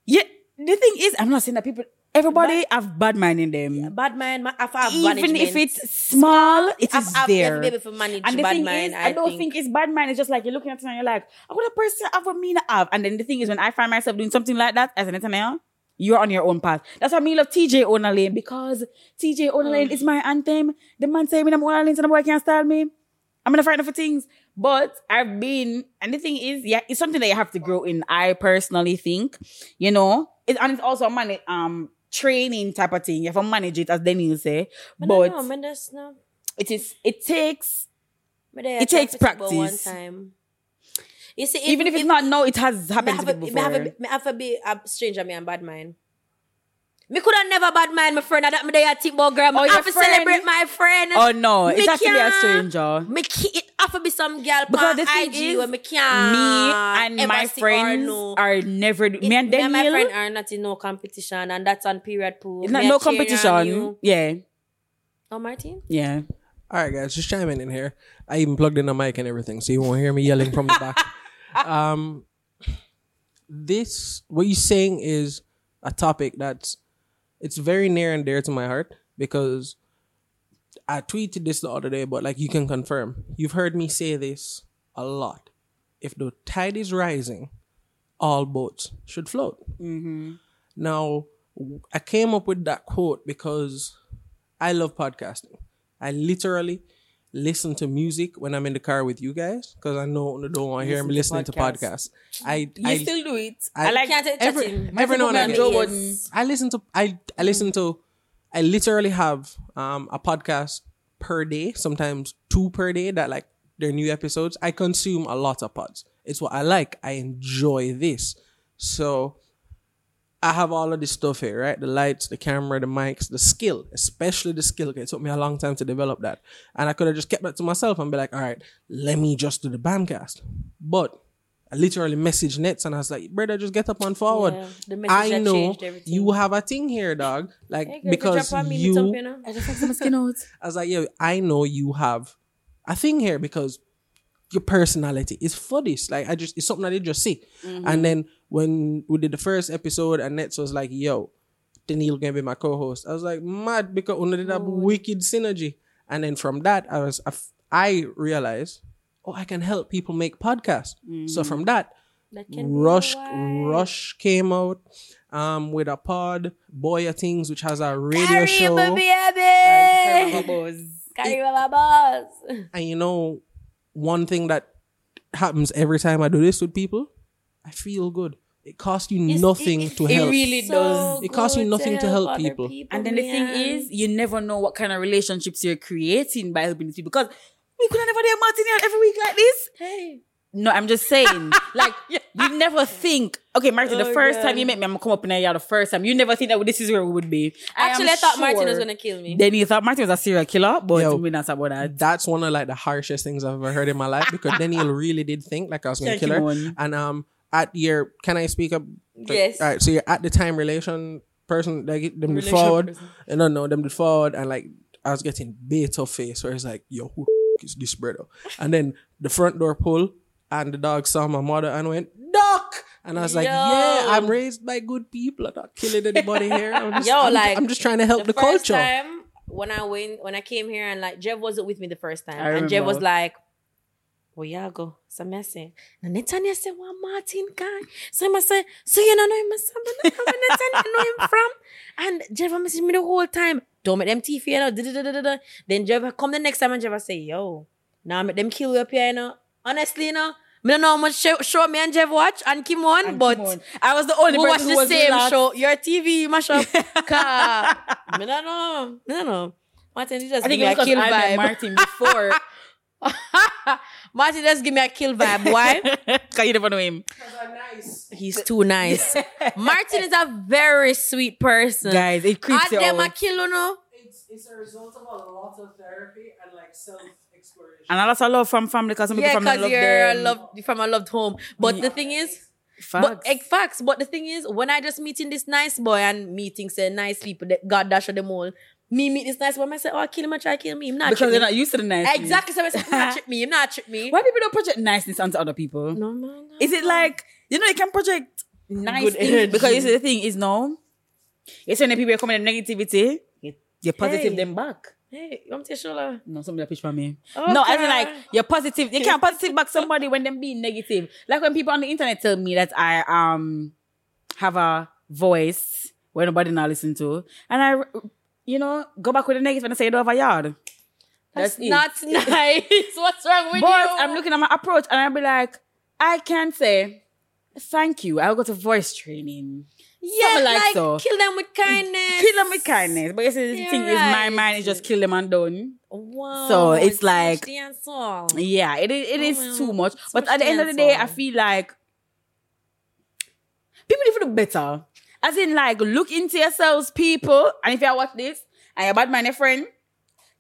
yeah. The thing is, I'm not saying that people. Everybody have bad mind in them. bad mind. ma- Have, Even if it's small, it have, is have there. baby for manage And the bad thing mind. is, I, don't think. it's bad mind. It's just like you're looking at it and you're like, oh, what a person have what me not have. And then the thing is, when I find myself doing something like that as an internet, you're on your own path. That's why me love TJ Owner Lane because TJ Owner Lane oh. is my anthem. The man say me I'm Owner Lane, so the boy can't style me. I'm gonna fight for things. But I've been, and the thing is, yeah, it's something that you have to grow in. I personally think, you know, it, and it's also a man, um, training type of thing. You have to manage it, as will say. But, But no, that's no. it is, it takes It takes to talk about practice. One time. You see, even if it's not now, it has me happened have to me me before. have a, me have a be a stranger me and bad mind. Me could have never bad mind my friend. I that me there think about grandma. Oh, I have to celebrate my friend. oh no, it Me has to be a can't- stranger. Me ki- it have to be some girl Because the on thing IG is, where me can't me and my see friends know. are never. me and me and my Daniel, friend are not in no competition, and that's on period pool. it's not Me no a cheering on competition. you. Yeah, Oh, Martin. yeah. All right, guys, just chiming in here. I even plugged in the mic and everything, so you won't hear me yelling from the back. Um, this what you're saying is a topic that's it's very near and dear to my heart because I tweeted this the other day, but like you can confirm, you've heard me say this a lot. If the tide is rising, all boats should float. Mm-hmm. Now, I came up with that quote because I love podcasting. I literally listen to music when I'm in the car with you guys because I know I don't want to hear me Listen listening to to podcasts. I, You I still do it. I- I, like Can't every, chatting. every now and Every again. Joe Yes. Budden. I listen to I I listen to I literally have um a podcast per day, sometimes two per day that like their new episodes. I consume a lot of pods. It's what I like. I enjoy this. So I have all of this stuff here, right? The lights, the camera, the mics, the skill, especially the skill. 'cause It took me a long time to develop that. And I could have just kept that to myself and be like, all right, let me just do the Bamcast. But I literally messaged Nets and I was like, brother, just get up and forward. Yeah, the message I that know changed everything. you have a thing here, dog. Like, Hey, girl, because drop on me, me you, top, you know? I just like some skin out. I was like, yo, I know you have a thing here because your personality is for this. Like, I just, it's something I did just see. And mm-hmm. then when we did the first episode and Nets was like, yo, Daniel gonna be my co-host. I was like, mad because we did a wicked synergy. And then from that, I was, I f- I realized, oh, I can help people make podcasts. So from that, That Rush. Rush came out um with a pod, Boya Things, which has a radio Carry show. my baby. Carry my boss. And you know, one thing that happens every time I do this with people, I feel good. It costs you It's- nothing it- to it help. It really does. It costs you nothing to help other people. And then the thing is, you never know what kind of relationships you're creating by helping these people. Because we could have never do Martin here every week like this. hey, No, I'm just saying. like, you never think, okay, Martin, the Oh, first God. time you met me, I'm gonna come up in a yard the first time. You never think that this is where we would be. am actually, I, thought Martin was gonna kill me. Then you thought Martin was a serial killer, but Yo. we're not about that. That's one of like the harshest things I've ever heard in my life because Daniel really did think like I was gonna Thank kill you, her. Mon. And um at your can I speak up? Yes. All right, so you're at the time relation person like them did Relation forward. person. I don't know, them did forward and like I was getting bait of face where it's like, yo, who the is this brother? And then the front door pull and the dog saw my mother and went, Duck! And I was like, Yo. Yeah, I'm raised by good people. I'm not killing anybody here. I'm just, Yo, I'm, like, I'm just trying to help the, first culture. time when I went when I came here and like Jeff wasn't with me the first time, I and Jeff was like, "Where y'all go?" So I say, "Na Netanya say one Martin guy." So I say, "So you don't know him? Know where Netanya know him from." And Jeff was messaging me the whole time. Don't make them teeth, you know. Then Jeff come the next time and Jeff say, "Yo, now make them kill you up here, you know." Honestly, you know. I don't know how much show, show me and Jeff watch and Kim on, And but Kimon. I was the only we watch person who the same relaxed. show. Your TV mash up. Car. I don't know. I don't know. Martin, you just I give think me it a kill I vibe. Martin before. Martin just give me a kill vibe. Why? Because you never know him. He's too nice. Martin is a very sweet person. Guys, it creeps Add you them a out. kill, you know. It's, it's a result of a lot of therapy and like self exploration. And a lot of love from family because some Yeah, people from because love you're them. loved from a loved home. But the thing is, Facts. But facts. But the thing is, when I just meeting this nice boy and meeting say nice people, that God dash them all. Me meet this nice boy, I say, oh, kill him, I try to kill me. I'm not because trick they're me. not used to the nice. Exactly. So I say, him not trick me. I'm not trick me. Why people don't project niceness onto other people? No, man. no. Is it like you know you can project nice things because you see the thing is no. It's when the people are coming in negativity, you- you're positive Hey. them back. Hey, you want to show her? No, somebody pitch for me. No, I mean like you're positive. You can't positive back somebody when them being negative. Like when people on the internet tell me that I um have a voice where nobody now listen to, and I you know go back with the negative and I say it over yard. That's, That's not nice. What's wrong with But you? I'm looking at my approach and I'll be like, I can't say thank you. I'll go to voice training. yeah, something like, like so. kill them with kindness. Kill them with kindness. But you see, the You're thing is, my mind is just kill them and done. Wow. So it's like-. Yeah, it is, it Oh, is well, too much. it's But at the end of the day, I feel like people need to do better. As in, like, look into yourselves, people. And if you watch this and you're bad man, your friend,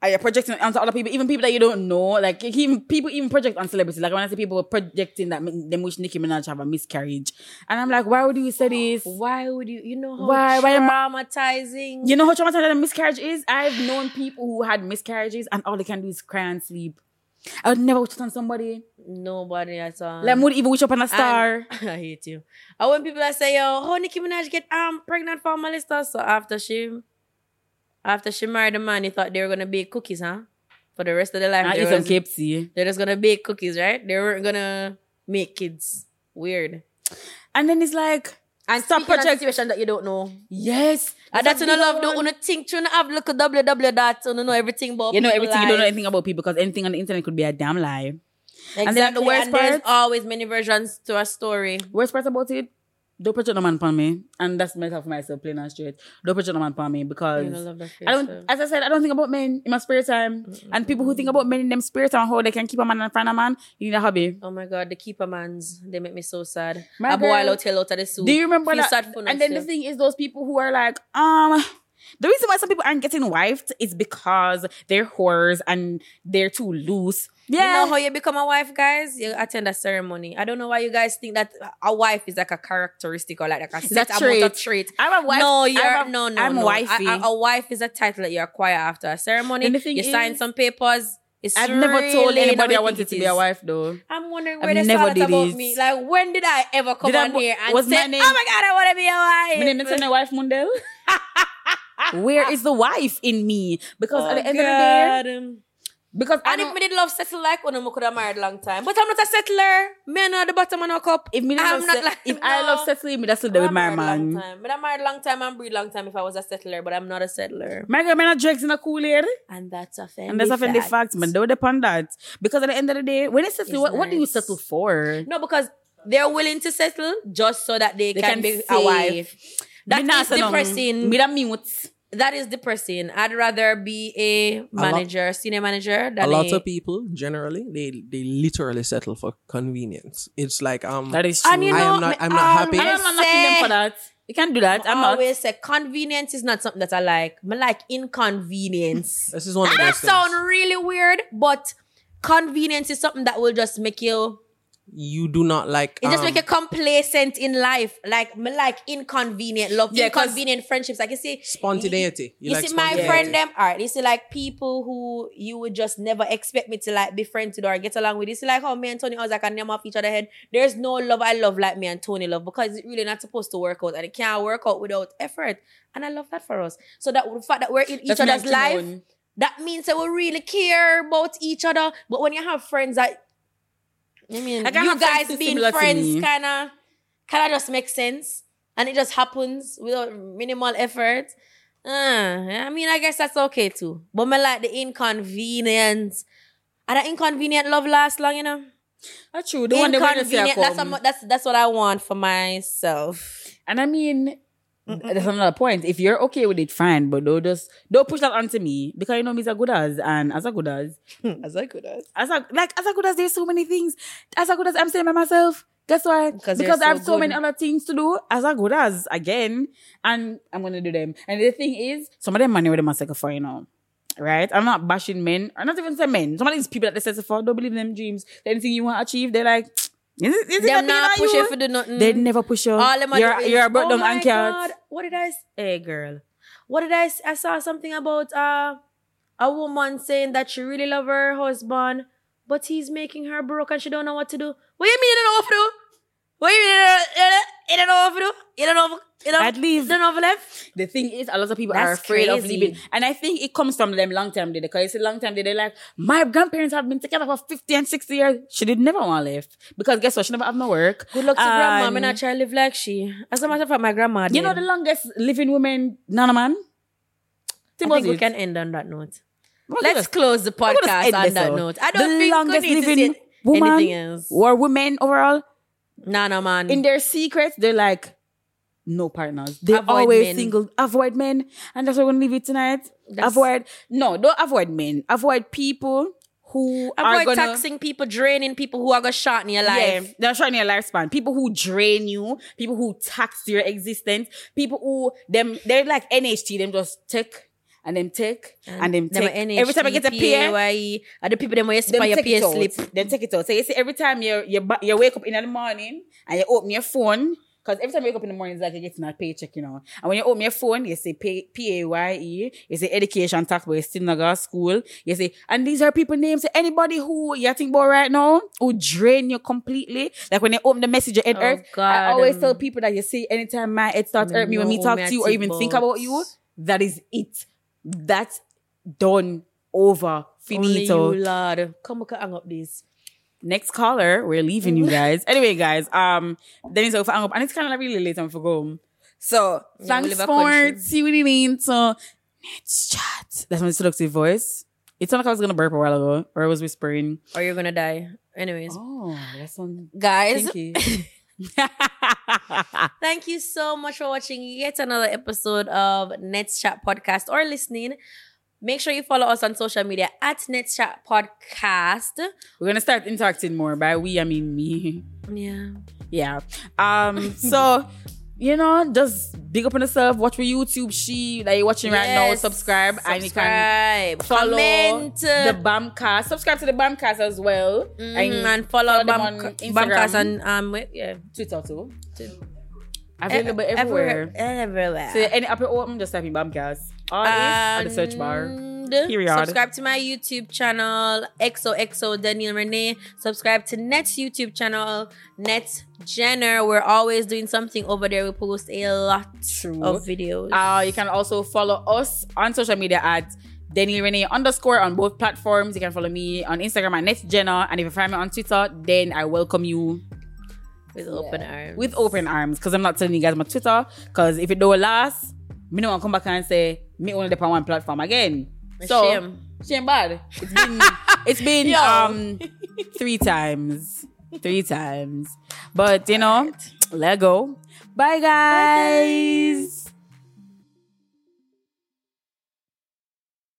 and you're projecting onto other people, even people that you don't know, like even people even project on celebrities. Like when I see people projecting that them wish Nicki Minaj have a miscarriage, and I'm like, why would you say this? Why would you? You know how Why- why am I- traumatizing. You know how traumatizing a miscarriage is? I've known people who had miscarriages and all they can do is cry and sleep. I would never wish it on somebody. Nobody at all. Like, would even wish up on a star. And- I hate you. And when people that say, "Yo, how Nicki Minaj get um pregnant for my Melissa?" So after she, after she married the man, he thought they were gonna bake cookies, huh? For the rest of their life, I eat some KFC. they're just gonna bake cookies, right? They weren't gonna make kids. Weird. And then it's like, And Stop project situation that you don't know. yes. And that's when I love one. una think you have look at www that you know everything about You know everything. You don't know anything about people because anything on the internet could be a damn lie. Exactly. And then the worst and there's part- always many versions to a story. Worst part about it, don't put no man upon me. And that's myself for myself, plain and straight. Don't put no man upon me because You don't love that I don't as I said, I don't think about men in my spare time. And people who think about men in them spare time, how they can keep a man and find a man, you need a hobby. Oh my god, the keeper mans, they make me so sad. My a boy out tell out of the soup. Do you remember Feel that? sad for and then the thing is, those people who are like, um, the reason why some people aren't getting wifed is because they're whores and they're too loose. You Yeah, know how you become a wife, guys? You attend a ceremony. I don't know why you guys think that a wife is like a characteristic or like, like a set amount trait. of trait. I'm a wife. No, you're I'm a- no, no, I'm no. wifey. A, a- wife is a title that you acquire after a ceremony. And the thing you sign some papers. It's I've never told anybody I wanted to be a wife though. I'm wondering I've where they never did about it. me. Like, when did I ever come Did I on mo- here and was say, my name- "Oh my god, I want to be a wife"? My name is my wife Mundell. Where is the wife in me? Because Oh at the end of the day, oh, because I And know, if me did love settle like oh, one, I could have married a long time. But I'm not a settler. Me not the bottom of no cup. if me I'm love not set- like if I love no. settling, me that's still there with my long man. time. But I'm married a long time and breed a long time if I was a settler, but I'm not a settler. My girl, me not drugs in a Kool Aid. And that's offending. And that's often the fact, man. Don't depend on that. Because at the end of the day, when you settle, what, what do you settle for? No, because they're willing to settle just so that they, They can, can be a wife. That Me not is say depressing. Me that mute. That is depressing. I'd rather be a lot- manager, senior manager, than a lot a, of people generally they they literally settle for convenience. It's like um That is true. And you I am not- I'm not happy. I'm not knocking them for that. You can't do that. I'm I not. always say convenience is not something that I like. I like inconvenience. this is one of And that those sound really weird, but convenience is something that will just make you you do not like it just um, make you complacent in life. Like like inconvenient love, yeah, inconvenient friendships. Like you see, spontaneity. You, like see my friend them, all right. You see like people who you would just never expect me to like be friends with or get along with. You see like how me and Tony was like a name off each other head. There's no love I love like me and Tony love because it's really not supposed to work out and it can't work out without effort. And I love that for us. So that the fact that we're in each That's other's life, that means that we really care about each other. But when you have friends that I mean I you guys being friends kinda kinda just makes sense. And it just happens without minimal effort. Uh, I mean, I guess that's okay too. But me like the inconvenience. And the inconvenient love lasts long, you know. That's true. The one they want to say I Inconvenient. That's, come. what- that's that's what I want for myself. And I mean, that's another point. If you're okay with it, fine. But don't just don't push that onto me because you know me as a good as and as a good as As I could as. as a like as a good as there's so many things. As a good as I'm saying by myself. Guess why? 'Cause you're because I have so so good. many other things to do as a good as again, and I'm gonna do them. And the thing is, some of them money with them are for you know. Right? I'm not bashing men, I'm not even saying men. Some of these people that they settle for don't believe in them dreams. Anything you want to achieve, they're like, is it, is it Them not not push push you? you for the nothing. They never push you. All them a you're do is, you're a broke oh down my and God, What did I say? Hey girl. What did I I saw something about uh a woman saying that she really love her husband, but he's making her broke and she don't know what to do. What you mean you don't know what to do? What you mean you don't, you don't, you don't know what to do? You don't know I'd leave. you don't know left? The thing is, a lot of people are That's afraid of leaving. And I think it comes from them long time day. Because it's a long time. They're like, my grandparents have been together for 50 and 60 years. She did never want to leave. Because guess what? She never have no work. Good luck to grandma. I'm And not try to live like she. As a matter of fact, my grandma. You know the longest living woman, Nana man? Think I think we it? can end on that note. What Let's close the podcast on that note. I don't think we longest living woman anything else. or women overall Nah, no, man. in their secrets, they're like, no partners. They Avoid always men. single. Avoid men. And that's what we're going to leave it tonight. That's- avoid, no, don't avoid men. Avoid people who are Avoid going to. taxing people, draining people who are gonna short in your Yeah, life. they're trying your lifespan. People who drain you, people who tax your existence, people who them they're like NHT, them just take and then take and, then Them take. NHT, every time I get a pay, PAYE, are the people them where you them spy your pay slip. Then take it out. So you see, every time you you you wake up in the morning and you open your phone. Because every time you wake up in the morning, it's like you're getting a paycheck, you know. And when you open your phone, you say pay, P-A-Y-E, you say education tax, but you still not go to school. You say, and these are people names. So anybody who you think about right now, who drain you completely. Like when you open the message, your head Oh, hurt. I always um, tell people that you say anytime my head starts hurt me when me talk to you or even think about you, that is it. That's done over. Only Finito you, Lord. Come, we hang up this. next caller, we're leaving you guys. anyway, guys, um, Dennis over up, and it's kind of really late time for go. So we thanks for tuning in to Nets Chat. That's my seductive voice. It sounded like I was gonna burp a while ago, or I was whispering. Or you're gonna die. Anyways, Oh, that's one guys. Thank you so much for watching yet another episode of Nets Chat Podcast or listening. Make sure you follow us on social media at Nets Chat Podcast. We're gonna start interacting more. By we, I mean me. Yeah. Yeah. Um. so, you know, just big up on yourself. Watch my YouTube. She like you're watching right now. Yes. Subscribe, and you can Subscribe. follow Comment. the Bamcast. Subscribe to the Bamcast as well. Mhm, and follow, follow them Bam- on. Bamcast and um yeah. Twitter too. To- Available E- everywhere. Everywhere. So any app you open, just type in Bamcast. All is on the search bar. Period. Subscribe to my YouTube channel, XOXO Daniel Renee. Subscribe to Net's YouTube channel, Net Jenner. We're always doing something over there. We post a lot True. of videos. Uh, you can also follow us on social media at Daniel Renee underscore on both platforms. You can follow me on Instagram at NetJenna. And if you find me on Twitter, then I welcome you with open arms. with open arms. Because I'm not telling you guys my Twitter. Because if it don't last, me no want to come back and say, me only depend on one platform again. So, Shame. shame bad. It's been, it's been um three times. Three times. But, you know, let go. Bye, guys.